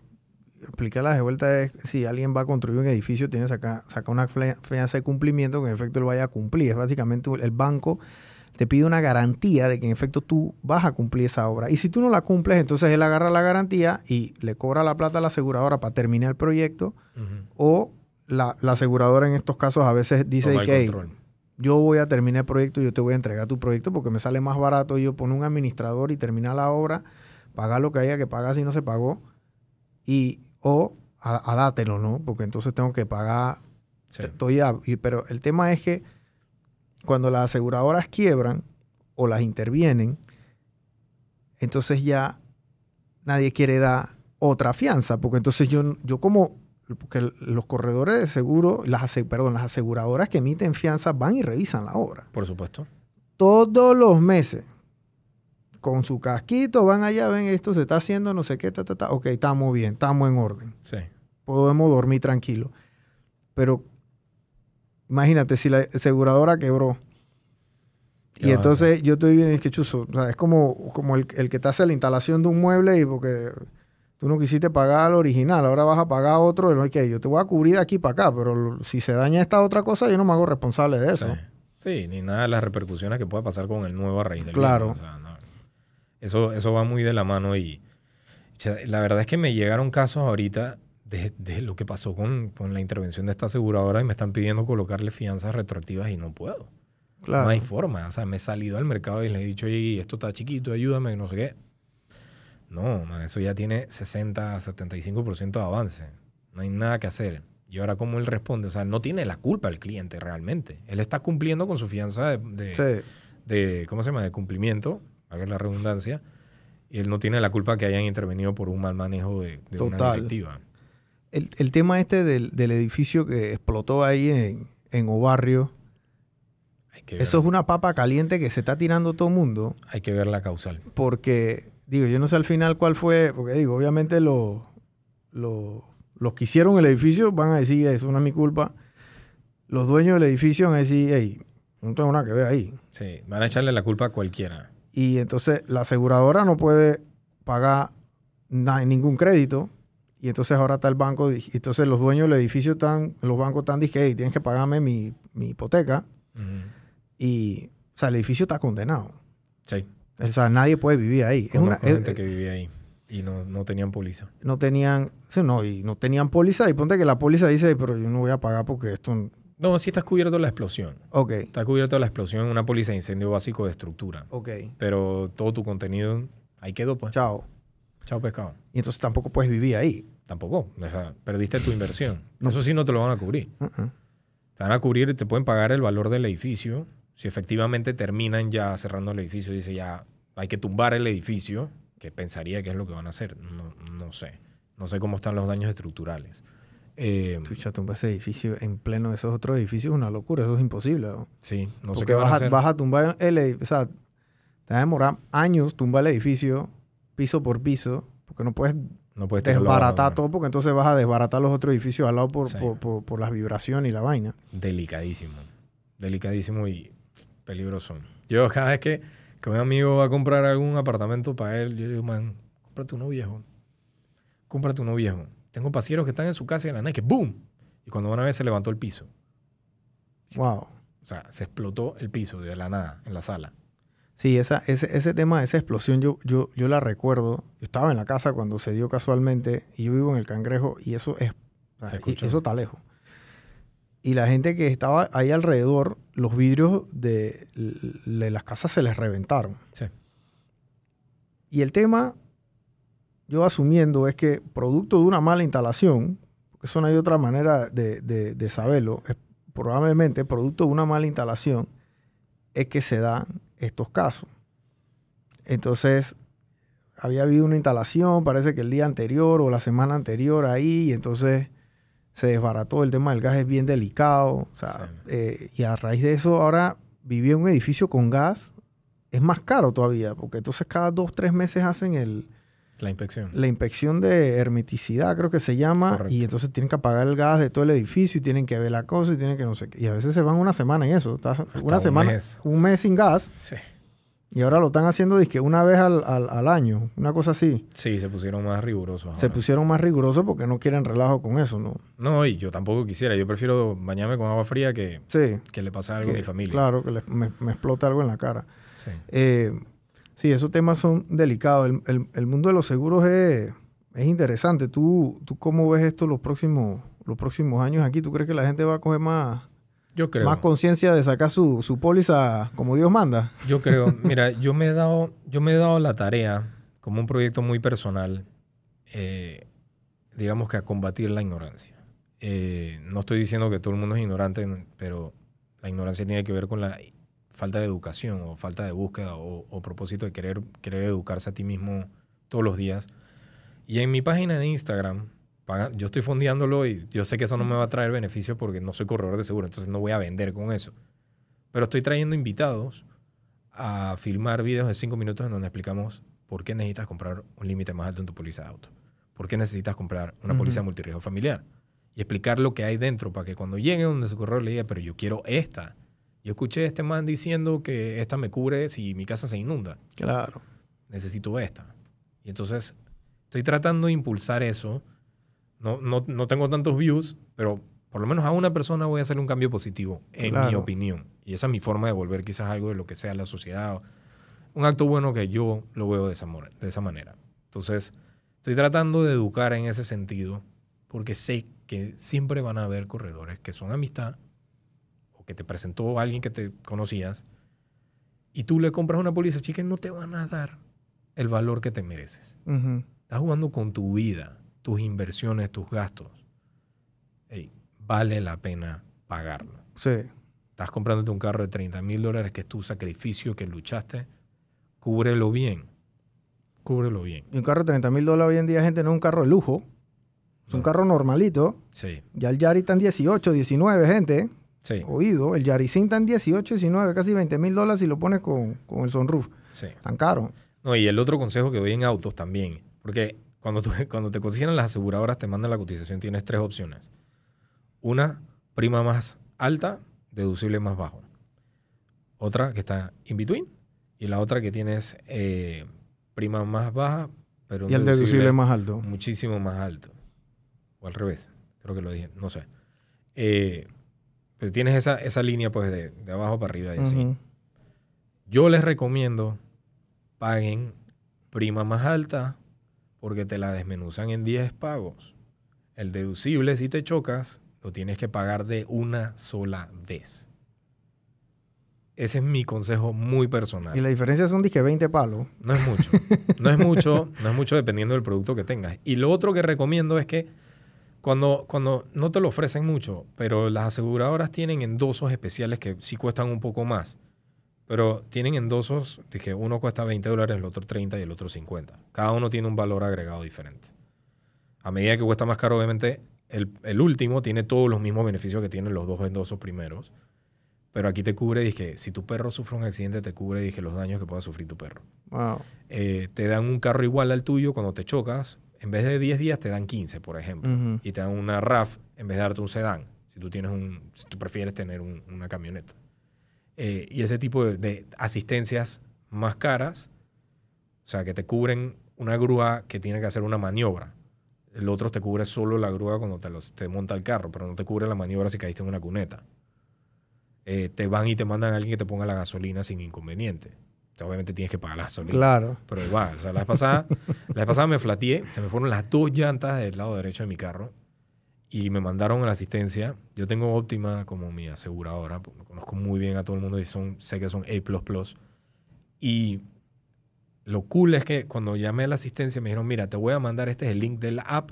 explicarlas de vuelta es si alguien va a construir un edificio, tiene que sacar, sacar una fianza de cumplimiento que en efecto él vaya a cumplir. Es básicamente el banco te pide una garantía de que en efecto tú vas a cumplir esa obra. Y si tú no la cumples, entonces él agarra la garantía y le cobra la plata a la aseguradora para terminar el proyecto. O la, la aseguradora en estos casos a veces dice que "Hey, control. Yo voy a terminar el proyecto y yo te voy a entregar tu proyecto porque me sale más barato yo poner un administrador y terminar la obra, pagar lo que haya que pagar si no se pagó y o a, a dátelo, ¿no? Porque entonces tengo que pagar, Sí. estoy a- y- pero el tema es que cuando las aseguradoras quiebran o las intervienen, entonces ya nadie quiere dar otra fianza, porque entonces yo, yo como, porque los corredores de seguro, las, perdón, las aseguradoras que emiten fianzas van y revisan la obra. Por supuesto. Todos los meses, con su casquito, van allá, ven, esto se está haciendo, no sé qué, ta, ta, ta. ok, estamos bien, estamos en orden, Sí. podemos dormir tranquilo. Pero imagínate si la aseguradora quebró. ¿Qué Y entonces yo estoy bien, es que chuzo, o sea, es como, como el, el que te hace la instalación de un mueble y porque tú no quisiste pagar al original, ahora vas a pagar otro, y no hay que, yo te voy a cubrir de aquí para acá, pero si se daña esta otra cosa, yo no me hago responsable de eso. Sí. Sí, ni nada de las repercusiones que pueda pasar con el nuevo a raíz del Claro. mismo, o sea, no. Eso, eso va muy de la mano y la verdad es que me llegaron casos ahorita de, lo que pasó con, con, la intervención de esta aseguradora y me están pidiendo colocarle fianzas retroactivas y no puedo. No hay forma. O sea, me he salido al mercado y le he dicho, oye, esto está chiquito, ayúdame, no sé qué. No, eso ya tiene 60, 75% de avance. No hay nada que hacer. Y ahora, ¿cómo él responde? O sea, no tiene la culpa el cliente realmente. Él está cumpliendo con su fianza de, de, ¿cómo se llama?, de cumplimiento, a ver la redundancia. Y él no tiene la culpa que hayan intervenido por un mal manejo de, de una directiva. El, el, tema este del, del, edificio que explotó ahí en, en Obarrio, eso es una papa caliente que se está tirando todo el mundo. Hay que ver la causal. Porque, digo, yo no sé al final cuál fue, porque digo, obviamente los, los, los que hicieron el edificio van a decir, eso no es mi culpa. Los dueños del edificio van a decir, hey, no tengo nada que ver ahí. Sí, van a echarle la culpa a cualquiera. Y entonces la aseguradora no puede pagar ningún crédito. Y entonces ahora está el banco, entonces los dueños del edificio están, los bancos están diciendo, hey, tienes que pagarme mi, hipoteca. Y, o sea, el edificio está condenado. Sí. O sea, nadie puede vivir ahí. Es una gente que vivía ahí y no, no, tenían póliza. No tenían, sí, no, y no tenían póliza. Y ponte que la póliza dice, pero yo no voy a pagar porque esto... No, sí estás cubierto la explosión. Ok. Está cubierto la explosión en una póliza de incendio básico de estructura. Ok. Pero todo tu contenido ahí quedó, pues. Chao. Chao, pescado. Y entonces tampoco puedes vivir ahí. Tampoco. O sea, perdiste tu inversión. Eso sí no te lo van a cubrir. Uh-uh. Te van a cubrir te pueden pagar el valor del edificio. Si efectivamente terminan ya cerrando el edificio, dice ya hay que tumbar el edificio, que pensaría que es lo que van a hacer. No, no sé. No sé cómo están los daños estructurales. Eh, Chucha, tumbar ese edificio en pleno de esos otros edificios es una locura. Eso es imposible. Sí, no sé qué vas a, hacer. vas a tumbar el edificio. O sea, te va a demorar años tumbar el edificio piso por piso, porque no puedes no puedes desbaratar todo porque entonces vas a desbaratar los otros edificios al lado por, por, por, las vibraciones y la vaina. Delicadísimo. Delicadísimo y peligroso. Yo cada vez que, que un amigo va a comprar algún apartamento para él, yo digo, man, cómprate uno viejo. Cómprate uno viejo. Tengo pasillos que están en su casa y en la que ¡boom! Y cuando una vez se levantó el piso. Wow. O sea, se explotó el piso de la nada en la sala. Sí, esa, ese, ese tema, esa explosión, yo, yo, yo la recuerdo. Yo estaba en la casa cuando se dio casualmente y yo vivo en el Cangrejo y eso es. eso está lejos. Y la gente que estaba ahí alrededor, los vidrios de, las casas se les reventaron. Sí. Y el tema, yo asumiendo, es que producto de una mala instalación, porque eso no hay otra manera de, de, de saberlo, es probablemente producto de una mala instalación, es que se dan estos casos. Entonces, había habido una instalación, parece que el día anterior o la semana anterior ahí, y entonces se desbarató. El tema del gas es bien delicado. Eh, y a raíz de eso, ahora vivir en un edificio con gas es más caro todavía, porque entonces cada dos, tres meses hacen el, la inspección. La inspección de hermeticidad, creo que se llama. Y entonces tienen que apagar el gas de todo el edificio y tienen que ver la cosa y tienen que no sé qué. Y a veces se van una semana en eso. una semana, un mes sin gas. Sí. Y ahora lo están haciendo que una vez al, al, año, una cosa así. Sí, se pusieron más rigurosos. Se pusieron más rigurosos porque no quieren relajo con eso, ¿no? No, y yo tampoco quisiera. Yo prefiero bañarme con agua fría que, que le pase algo a mi familia. Claro, que me, me explote algo en la cara. Sí. Eh, Sí, esos temas son delicados. El, mundo de los seguros es, interesante. ¿Tú, ¿Tú cómo ves esto los próximos, los próximos años aquí? ¿Tú crees que la gente va a coger más, yo creo. más conciencia de sacar su, su póliza como Dios manda? Yo creo. Mira, yo me he dado, yo me he dado la tarea, como un proyecto muy personal, eh, digamos que a combatir la ignorancia. Eh, no estoy diciendo que todo el mundo es ignorante, pero la ignorancia tiene que ver con la falta de educación o falta de búsqueda o, propósito de querer, querer educarse a ti mismo todos los días. Y en mi página de Instagram, yo estoy fondeándolo y yo sé que eso no me va a traer beneficio porque no soy corredor de seguro, entonces no voy a vender con eso. Pero estoy trayendo invitados a filmar videos de cinco minutos en donde explicamos por qué necesitas comprar un límite más alto en tu póliza de auto, por qué necesitas comprar una póliza de multirriesgo familiar y explicar lo que hay dentro para que cuando llegue donde su corredor le diga, pero yo quiero esta yo escuché a este man diciendo que esta me cubre si mi casa se inunda. Claro. Necesito esta. Y entonces estoy tratando de impulsar eso. No, no, no tengo tantos views, pero por lo menos a una persona voy a hacer un cambio positivo, en mi opinión. Y esa es mi forma de volver quizás algo de lo que sea la sociedad. un acto bueno que yo lo veo de esa, de esa manera. Entonces, estoy tratando de educar en ese sentido porque sé que siempre van a haber corredores que son amistad o que te presentó alguien que te conocías y tú le compras una póliza chica y no te van a dar el valor que te mereces. Ujú. Estás jugando con tu vida, tus inversiones, tus gastos. Vale la pena pagarlo. Sí. Estás comprándote un carro de 30 mil dólares que es tu sacrificio, que luchaste. Cúbrelo bien. Cúbrelo bien. Y un carro de 30 mil dólares hoy en día, gente, no es un carro de lujo. Es un carro normalito. Sí, Ya el Yari está en 18, 19, gente. sí, Oído, el Yarisín está en 18, 19, casi 20 mil dólares si lo pones con, con el sunroof. sí. Tan caro. No, y el otro consejo que doy en autos también, porque cuando, tú- cuando te consiguen las aseguradoras, te mandan la cotización, tienes tres opciones. Una, prima más alta, deducible más bajo. Otra que está in between. Y la otra que tienes eh, prima más baja, pero Y el deducible más alto. muchísimo más alto. O al revés, creo que lo dije, no sé. Eh, pero tienes esa, esa línea pues de, de abajo para arriba y así. Yo les recomiendo paguen prima más alta porque te la desmenuzan en 10 pagos. El deducible, si te chocas, lo tienes que pagar de una sola vez. Ese es mi consejo muy personal. Y la diferencia son, dije, 20 palos. No es mucho. No es mucho, no es mucho dependiendo del producto que tengas. Y lo otro que recomiendo es que cuando, cuando no te lo ofrecen mucho, pero las aseguradoras tienen endosos especiales que sí cuestan un poco más. Pero tienen endosos, dije, uno cuesta 20 dólares, el otro 30 y el otro 50. Cada uno tiene un valor agregado diferente. A medida que cuesta más caro, obviamente, el, el último tiene todos los mismos beneficios que tienen los dos endosos primeros. Pero aquí te cubre, dije, si tu perro sufre un accidente, te cubre, dije, los daños que pueda sufrir tu perro Wow. eh, te dan un carro igual al tuyo cuando te chocas, en vez de 10 días te dan 15, por ejemplo. Y te dan una RAF en vez de darte un sedán, si tú, tienes un, si tú prefieres tener un- una camioneta. Eh, y ese tipo de, de asistencias más caras, o sea, que te cubren una grúa que tiene que hacer una maniobra. El otro te cubre solo la grúa cuando te, los, te monta el carro, pero no te cubre la maniobra si caíste en una cuneta. Eh, te van y te mandan a alguien que te ponga la gasolina sin inconveniente. O sea, obviamente tienes que pagar la gasolina. Claro. Pero igual, o sea, la vez pasada, la vez pasada me flateé, se me fueron las dos llantas del lado derecho de mi carro y me mandaron a la asistencia. Yo tengo Optima como mi aseguradora, porque conozco muy bien a todo el mundo y son, sé que son A++. Y lo cool es que cuando llamé a la asistencia me dijeron, mira, te voy a mandar, este es el link de la app,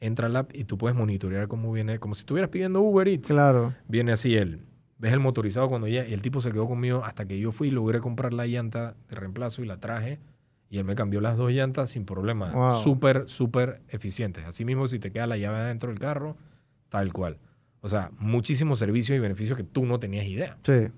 entra al app y tú puedes monitorear cómo viene, como si estuvieras pidiendo Uber Eats Claro. viene así él. Ves el motorizado cuando ya y el tipo se quedó conmigo hasta que yo fui y logré comprar la llanta de reemplazo y la traje y él me cambió las dos llantas sin problema. Wow. Súper, súper eficientes. Así mismo si te queda la llave adentro del carro, tal cual. O sea, muchísimos servicios y beneficios que tú no tenías idea. Sí.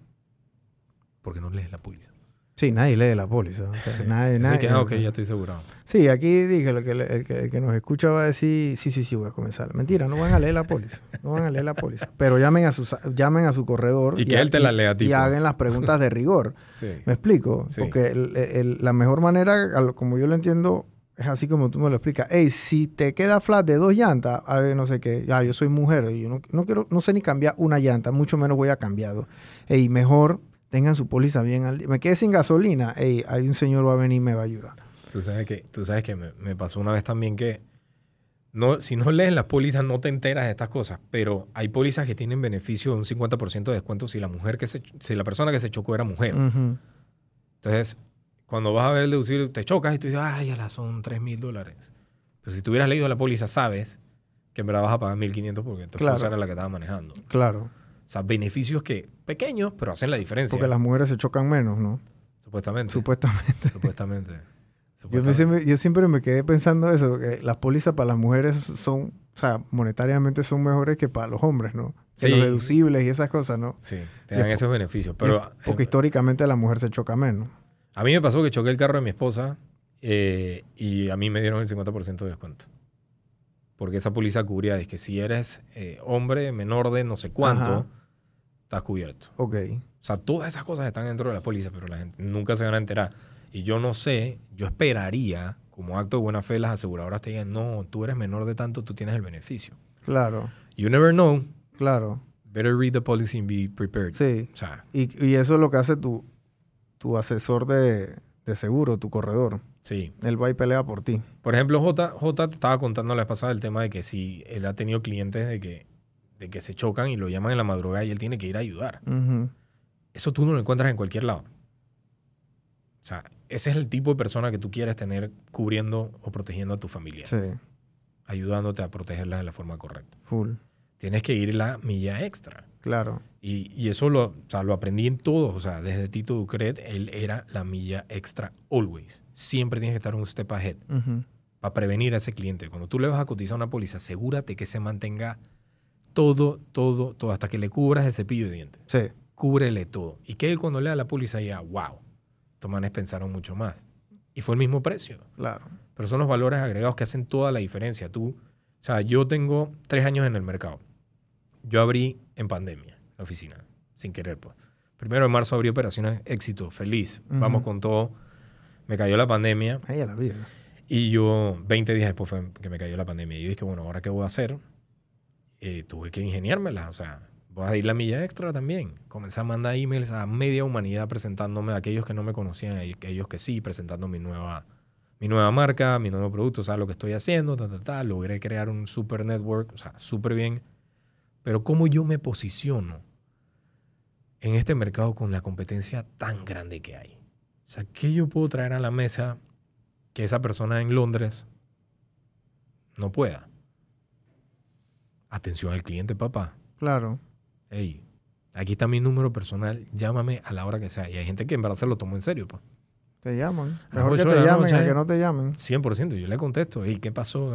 Porque no lees la póliza. Sí, nadie lee la póliza. O sea, nadie, nadie- que, ah, ok, ya estoy asegurado. Sí, aquí dije lo que, el, que, el que nos escucha va a decir, sí, sí, sí, voy a comenzar. Mentira, no van a leer la póliza. No van a leer la póliza. Pero llamen a su, llamen a su corredor. Y que él te la lea a ti, Y hagan las preguntas de rigor. Sí. ¿Me explico? Sí. Porque el- el- la mejor manera, como yo lo entiendo, es así como tú me lo explicas. Ey, si te queda flat de dos llantas, a ver, no sé qué, ya, yo soy mujer, y yo no, no quiero, no sé ni cambiar una llanta, mucho menos voy a cambiar dos. Ey, mejor tengan su póliza bien al día. Me quedé sin gasolina, ey, hay un señor va a venir y me va a ayudar. Tú sabes que, tú sabes que me, me pasó una vez también que no, si no lees las pólizas no te enteras de estas cosas, pero hay pólizas que tienen beneficio de un 50% de descuento si la mujer que se, si la persona que se chocó era mujer. Entonces, cuando vas a ver el deducible, te chocas y tú dices, ay, ya son 3 mil dólares. Pero si tú hubieras leído la póliza, sabes que en verdad vas a pagar 1.500 porque tu esposa Claro. era la que estaba manejando. Claro, sea, beneficios que pequeños, pero hacen la diferencia. porque las mujeres se chocan menos, ¿no? Supuestamente. Supuestamente. supuestamente. Yo, siempre, yo siempre me quedé pensando eso, que las pólizas para las mujeres son, o sea, monetariamente son mejores que para los hombres, ¿no? Que Sí. los deducibles y esas cosas, ¿no? Sí, te dan esos beneficios. Pero porque históricamente la mujer se choca menos. A mí me pasó que choqué el carro de mi esposa eh, y a mí me dieron el 50% de descuento. Porque esa póliza cubría, es que si eres eh, hombre menor de no sé cuánto, Ajá. Estás cubierto. Ok. O sea, todas esas cosas están dentro de la póliza, pero la gente nunca se van a enterar. Y yo no sé, yo esperaría, como acto de buena fe, las aseguradoras te digan, no, tú eres menor de tanto, tú tienes el beneficio. Claro, You never know. claro. Better read the policy and be prepared. Sí. O sea, Y, y eso es lo que hace tu, tu asesor de, de seguro, tu corredor. Sí. Él va y pelea por ti. Por ejemplo, J, J te estaba contando la vez pasada el tema de que si él ha tenido clientes de que, de que se chocan y lo llaman en la madrugada y él tiene que ir a ayudar. Eso tú no lo encuentras en cualquier lado. O sea, ese es el tipo de persona que tú quieres tener cubriendo o protegiendo a tu familia. Sí, Ayudándote a protegerlas de la forma correcta. full. Tienes que ir la milla extra. Claro. Y, y eso lo, o sea, lo aprendí en todos. O sea, desde Tito Ducret, él era la milla extra always. Siempre tienes que estar un step ahead para prevenir a ese cliente. Cuando tú le vas a cotizar una póliza, asegúrate que se mantenga todo, todo, todo, hasta que le cubras el cepillo de dientes. Sí, Cúbrele todo. Y que él cuando lea la póliza diga, wow, estos manes pensaron mucho más. Y fue el mismo precio. claro. Pero son los valores agregados que hacen toda la diferencia. Tú, o sea, yo tengo tres años en el mercado. Yo abrí en pandemia la oficina, sin querer, pues. Primero de marzo abrí operaciones éxito, feliz. Vamos con todo. Me cayó la pandemia Ahí a la vida. y yo, 20 días después fue que me cayó la pandemia. Y yo dije, bueno, ¿ahora qué voy a hacer? Eh, tuve que ingeniármela. O sea, voy a ir la milla extra también. Comencé a mandar emails a media humanidad presentándome a aquellos que no me conocían y aquellos que sí, presentando mi nueva, mi nueva marca, mi nuevo producto, o sea, lo que estoy haciendo, ta, ta, ta. Logré crear un super network, o sea, súper bien. Pero ¿cómo yo me posiciono en este mercado con la competencia tan grande que hay? O sea, ¿qué yo puedo traer a la mesa que esa persona en Londres no pueda? Atención al cliente, papá. Claro. Hey, aquí está mi número personal, llámame a la hora que sea. Y hay gente que en verdad se lo tomó en serio, pues. Te llaman. A las Mejor que ocho te llamen a que no te llamen. 100%, yo le contesto. Hey, ¿qué pasó?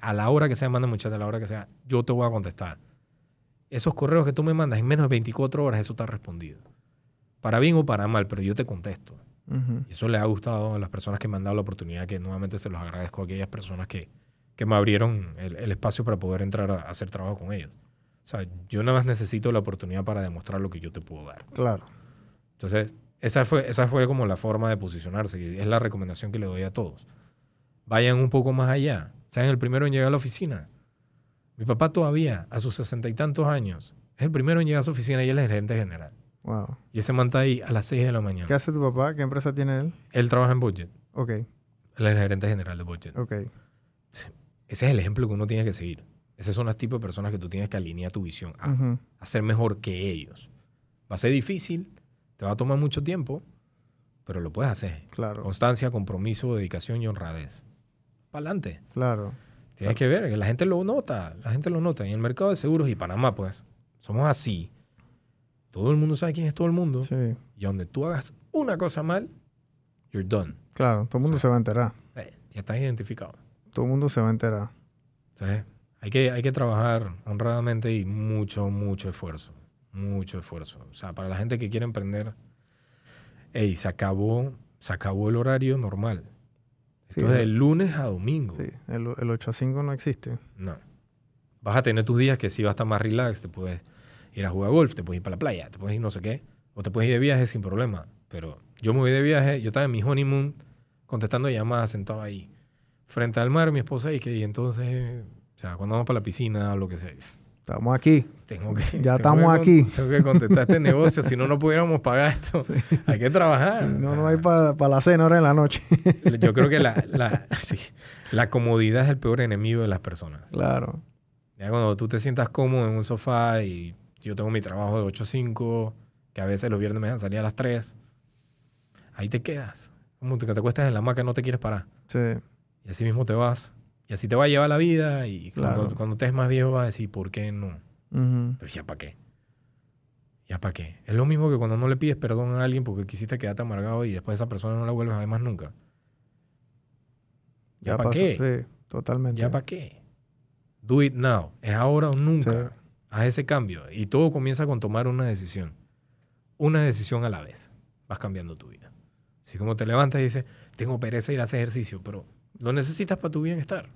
A la hora que sea, manda muchacha, a la hora que sea, yo te voy a contestar. Esos correos que tú me mandas en menos de 24 horas, eso está respondido. Para bien o para mal, pero yo te contesto. Y eso le ha gustado a las personas que me han dado la oportunidad, que nuevamente se los agradezco a aquellas personas que, que me abrieron el, el espacio para poder entrar a, a hacer trabajo con ellos. O sea, yo nada más necesito la oportunidad para demostrar lo que yo te puedo dar. Claro. Entonces, esa fue, esa fue como la forma de posicionarse y es la recomendación que le doy a todos. Vayan un poco más allá. Sean el primero en llegar a la oficina. Mi papá todavía, a sus sesenta y tantos años, es el primero en llegar a su oficina y él es el gerente general. Wow. Y ese man está ahí a las 6 de la ¿Qué mañana. hace tu papá? ¿Qué empresa tiene él? Él trabaja en Budget. Ok, Él es el gerente general de Budget. ok. Ese es el ejemplo que uno tiene que seguir. Esos son los tipos de personas que tú tienes que alinear tu visión a, ser mejor que ellos. Va a ser difícil, te va a tomar mucho tiempo, pero lo puedes hacer. Claro, Constancia, compromiso, dedicación y honradez. Para adelante. claro. Tienes que ver, que la gente lo nota, la gente lo nota. En el mercado de seguros y Panamá, pues, somos así. Todo el mundo sabe quién es todo el mundo. Sí, Y donde tú hagas una cosa mal, you're done. claro. Todo el mundo se va a enterar. Eh, ya estás identificado. Todo el mundo se va a enterar. Hay que, hay que trabajar honradamente y mucho, mucho esfuerzo. Mucho esfuerzo. O sea, para la gente que quiere emprender, hey, se acabó, se acabó el horario normal. Sí, Esto es de el- lunes a domingo. Sí, el, el 8 a 5 no existe. No. Vas a tener tus días que sí vas a estar más relax, te puedes ir a jugar golf, te puedes ir para la playa, te puedes ir no sé qué, o te puedes ir de viaje sin problema. Pero yo me voy de viaje, yo estaba en mi honeymoon contestando llamadas sentado ahí, frente al mar, mi esposa, y que y entonces, o sea, cuando vamos para la piscina o lo que sea, Estamos aquí. tengo que... Ya tengo estamos que aquí. Tengo que contestar este negocio, si no, no pudiéramos pagar esto. Hay que trabajar. Si no, o no hay para la cena ahora en la noche. Yo creo que la, la, sí, la comodidad es el peor enemigo de las personas. claro. Ya cuando tú te sientas cómodo en un sofá y yo tengo mi trabajo de 8 a 5, que a veces los viernes me dejan salir a las 3, ahí te quedas. Como que te acuestas en la hamaca y no te quieres parar. Sí, Y así mismo te vas. Y así te va a llevar la vida y cuando, Claro. cuando te es más viejo vas a decir, ¿por qué no? Pero ya para qué. ¿Ya para qué? Es lo mismo que cuando no le pides perdón a alguien porque quisiste quedarte amargado y después esa persona no la vuelves a ver más nunca. ¿Ya, para qué? Sí, totalmente. ¿Ya para qué? Do it now. Es ahora o nunca. Sí. Haz ese cambio. Y todo comienza con tomar una decisión. Una decisión a la vez. Vas cambiando tu vida. Así como te levantas y dices, tengo pereza de ir a hacer ejercicio, pero lo necesitas para tu bienestar.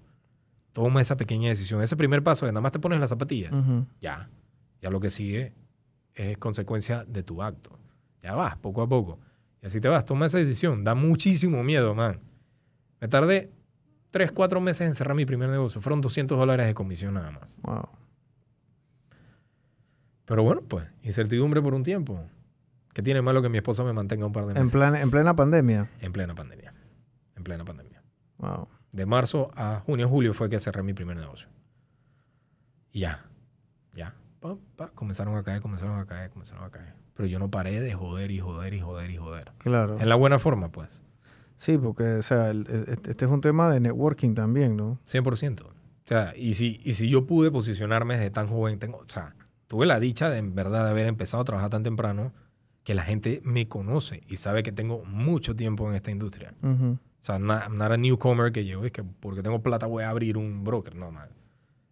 Toma esa pequeña decisión. Ese primer paso de nada más te pones las zapatillas. Ya. Ya lo que sigue es consecuencia de tu acto. Ya vas, poco a poco. Y así te vas. Toma esa decisión. Da muchísimo miedo, man. Me tardé tres, cuatro meses en cerrar mi primer negocio. Fueron 200 dólares de comisión nada más. Wow. Pero bueno, pues, incertidumbre por un tiempo. ¿Qué tiene malo que mi esposa me mantenga un par de En, meses? plan, en plena pandemia. En plena pandemia. En plena pandemia. Wow. De marzo a junio, julio fue que cerré mi primer negocio. Y ya. Ya. Pa, pa, comenzaron a caer, comenzaron a caer, comenzaron a caer. Pero yo no paré de joder y joder y joder y joder. Claro. En la buena forma, pues. Sí, porque, o sea, el- el- este es un tema de networking también, ¿no? 100%. O sea, y si, y si yo pude posicionarme desde tan joven, tengo, o sea, tuve la dicha de en verdad de haber empezado a trabajar tan temprano que la gente me conoce y sabe que tengo mucho tiempo en esta industria. Ujú. O sea, no not a newcomer que llego y que porque tengo plata voy a abrir un broker. No, man.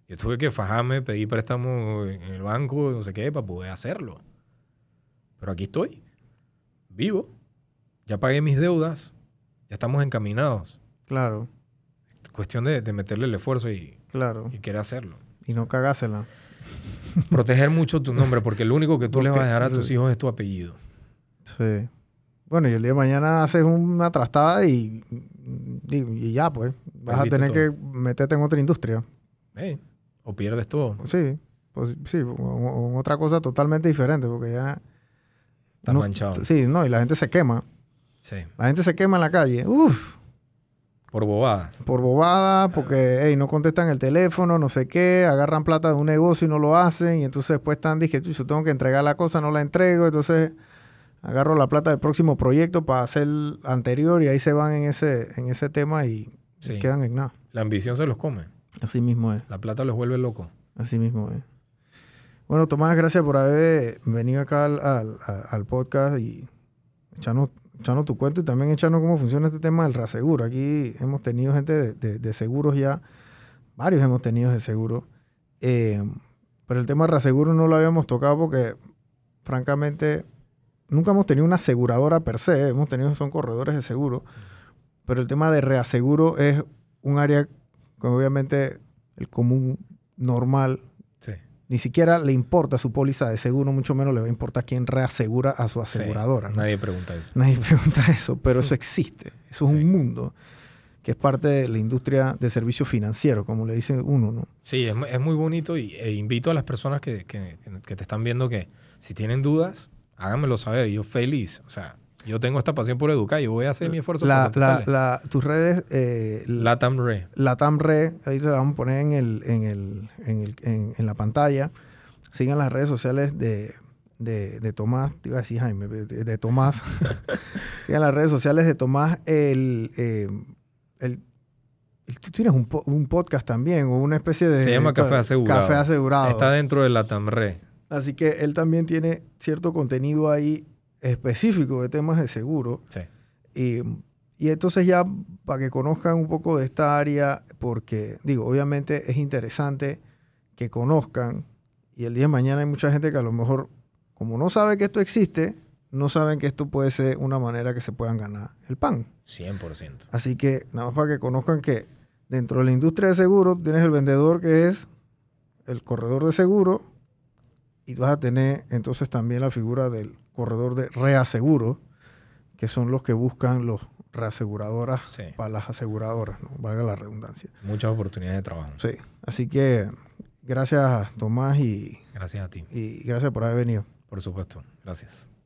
Yo tuve que fajarme, pedir préstamo en el banco, no sé qué, para poder hacerlo. Pero aquí estoy, vivo, ya pagué mis deudas, ya estamos encaminados. Claro, Cuestión de, de meterle el esfuerzo y, claro. y querer hacerlo. Y no cagásela. Proteger mucho tu nombre, porque lo único que tú le vas a dejar a tus hijos es tu apellido. Sí. Bueno, y el día de mañana haces una trastada y, y, y ya, pues. Vas a tener todo. que meterte en otra industria. O pierdes todo. Sí, pues, sí, o, otra cosa totalmente diferente, porque ya... Estás no- manchado. Sí, no, y la gente se quema. Sí. La gente se quema en la calle. Uf, Por bobadas. por bobada, porque hey, no contestan el teléfono, no sé qué, agarran plata de un negocio y no lo hacen, y entonces después están, dije, yo tengo que entregar la cosa, no la entrego, entonces agarro la plata del próximo proyecto para hacer el anterior y ahí se van en ese, en ese tema y, Sí. quedan en nada. La ambición se los come. Así mismo es, La plata los vuelve locos. así mismo es. Bueno, Tomás, gracias por haber venido acá al, al- podcast y echarnos, echarnos tu cuento y también echarnos cómo funciona este tema del reaseguro. Aquí hemos tenido gente de, de- de seguros ya, varios hemos tenido de seguro, eh, pero el tema del reaseguro no lo habíamos tocado porque, francamente, nunca hemos tenido una aseguradora per se, hemos tenido, son corredores de seguro, pero el tema de reaseguro es un área que obviamente el común normal Sí. ni siquiera le importa su póliza de seguro, mucho menos le va a importar quién reasegura a su Sí. aseguradora. ¿no? Nadie pregunta eso. Nadie pregunta eso, pero eso existe. Eso es Sí. un mundo que es parte de la industria de servicios financieros, como le dice uno, ¿no? Sí, es, es muy bonito y e invito a las personas que, que- que te están viendo que si tienen dudas, háganmelo saber. Yo feliz. O sea, yo tengo esta pasión por educar yo voy a hacer mi esfuerzo La, la, la- tus redes, eh, la, Latam Re. Latam Re, ahí te la vamos a poner en, el, en, el, en, el- en- en la pantalla. Sigan las redes sociales de, de, de Tomás, te iba a decir Jaime, de, de Tomás. Sigan las redes sociales de Tomás. El, eh, el, tú tienes un podcast también, o una especie de... Se llama Café Asegurado. Café Asegurado. Está dentro de Latam Re. Así que él también tiene cierto contenido ahí específico de temas de seguro. Sí. Y, y entonces ya para que conozcan un poco de esta área, porque digo, obviamente es interesante que conozcan y el día de mañana hay mucha gente que a lo mejor, como no sabe que esto existe, no saben que esto puede ser una manera que se puedan ganar el pan. 100%. Así que nada más para que conozcan que dentro de la industria de seguros tienes el vendedor que es el corredor de seguro y vas a tener entonces también la figura del corredor de reaseguro, que son los que buscan los reaseguradoras Sí. para las aseguradoras, ¿no? valga la redundancia. Muchas oportunidades de trabajo. Sí, así que gracias Tomás y, Gracias a ti. y gracias por haber venido. Por supuesto. Gracias.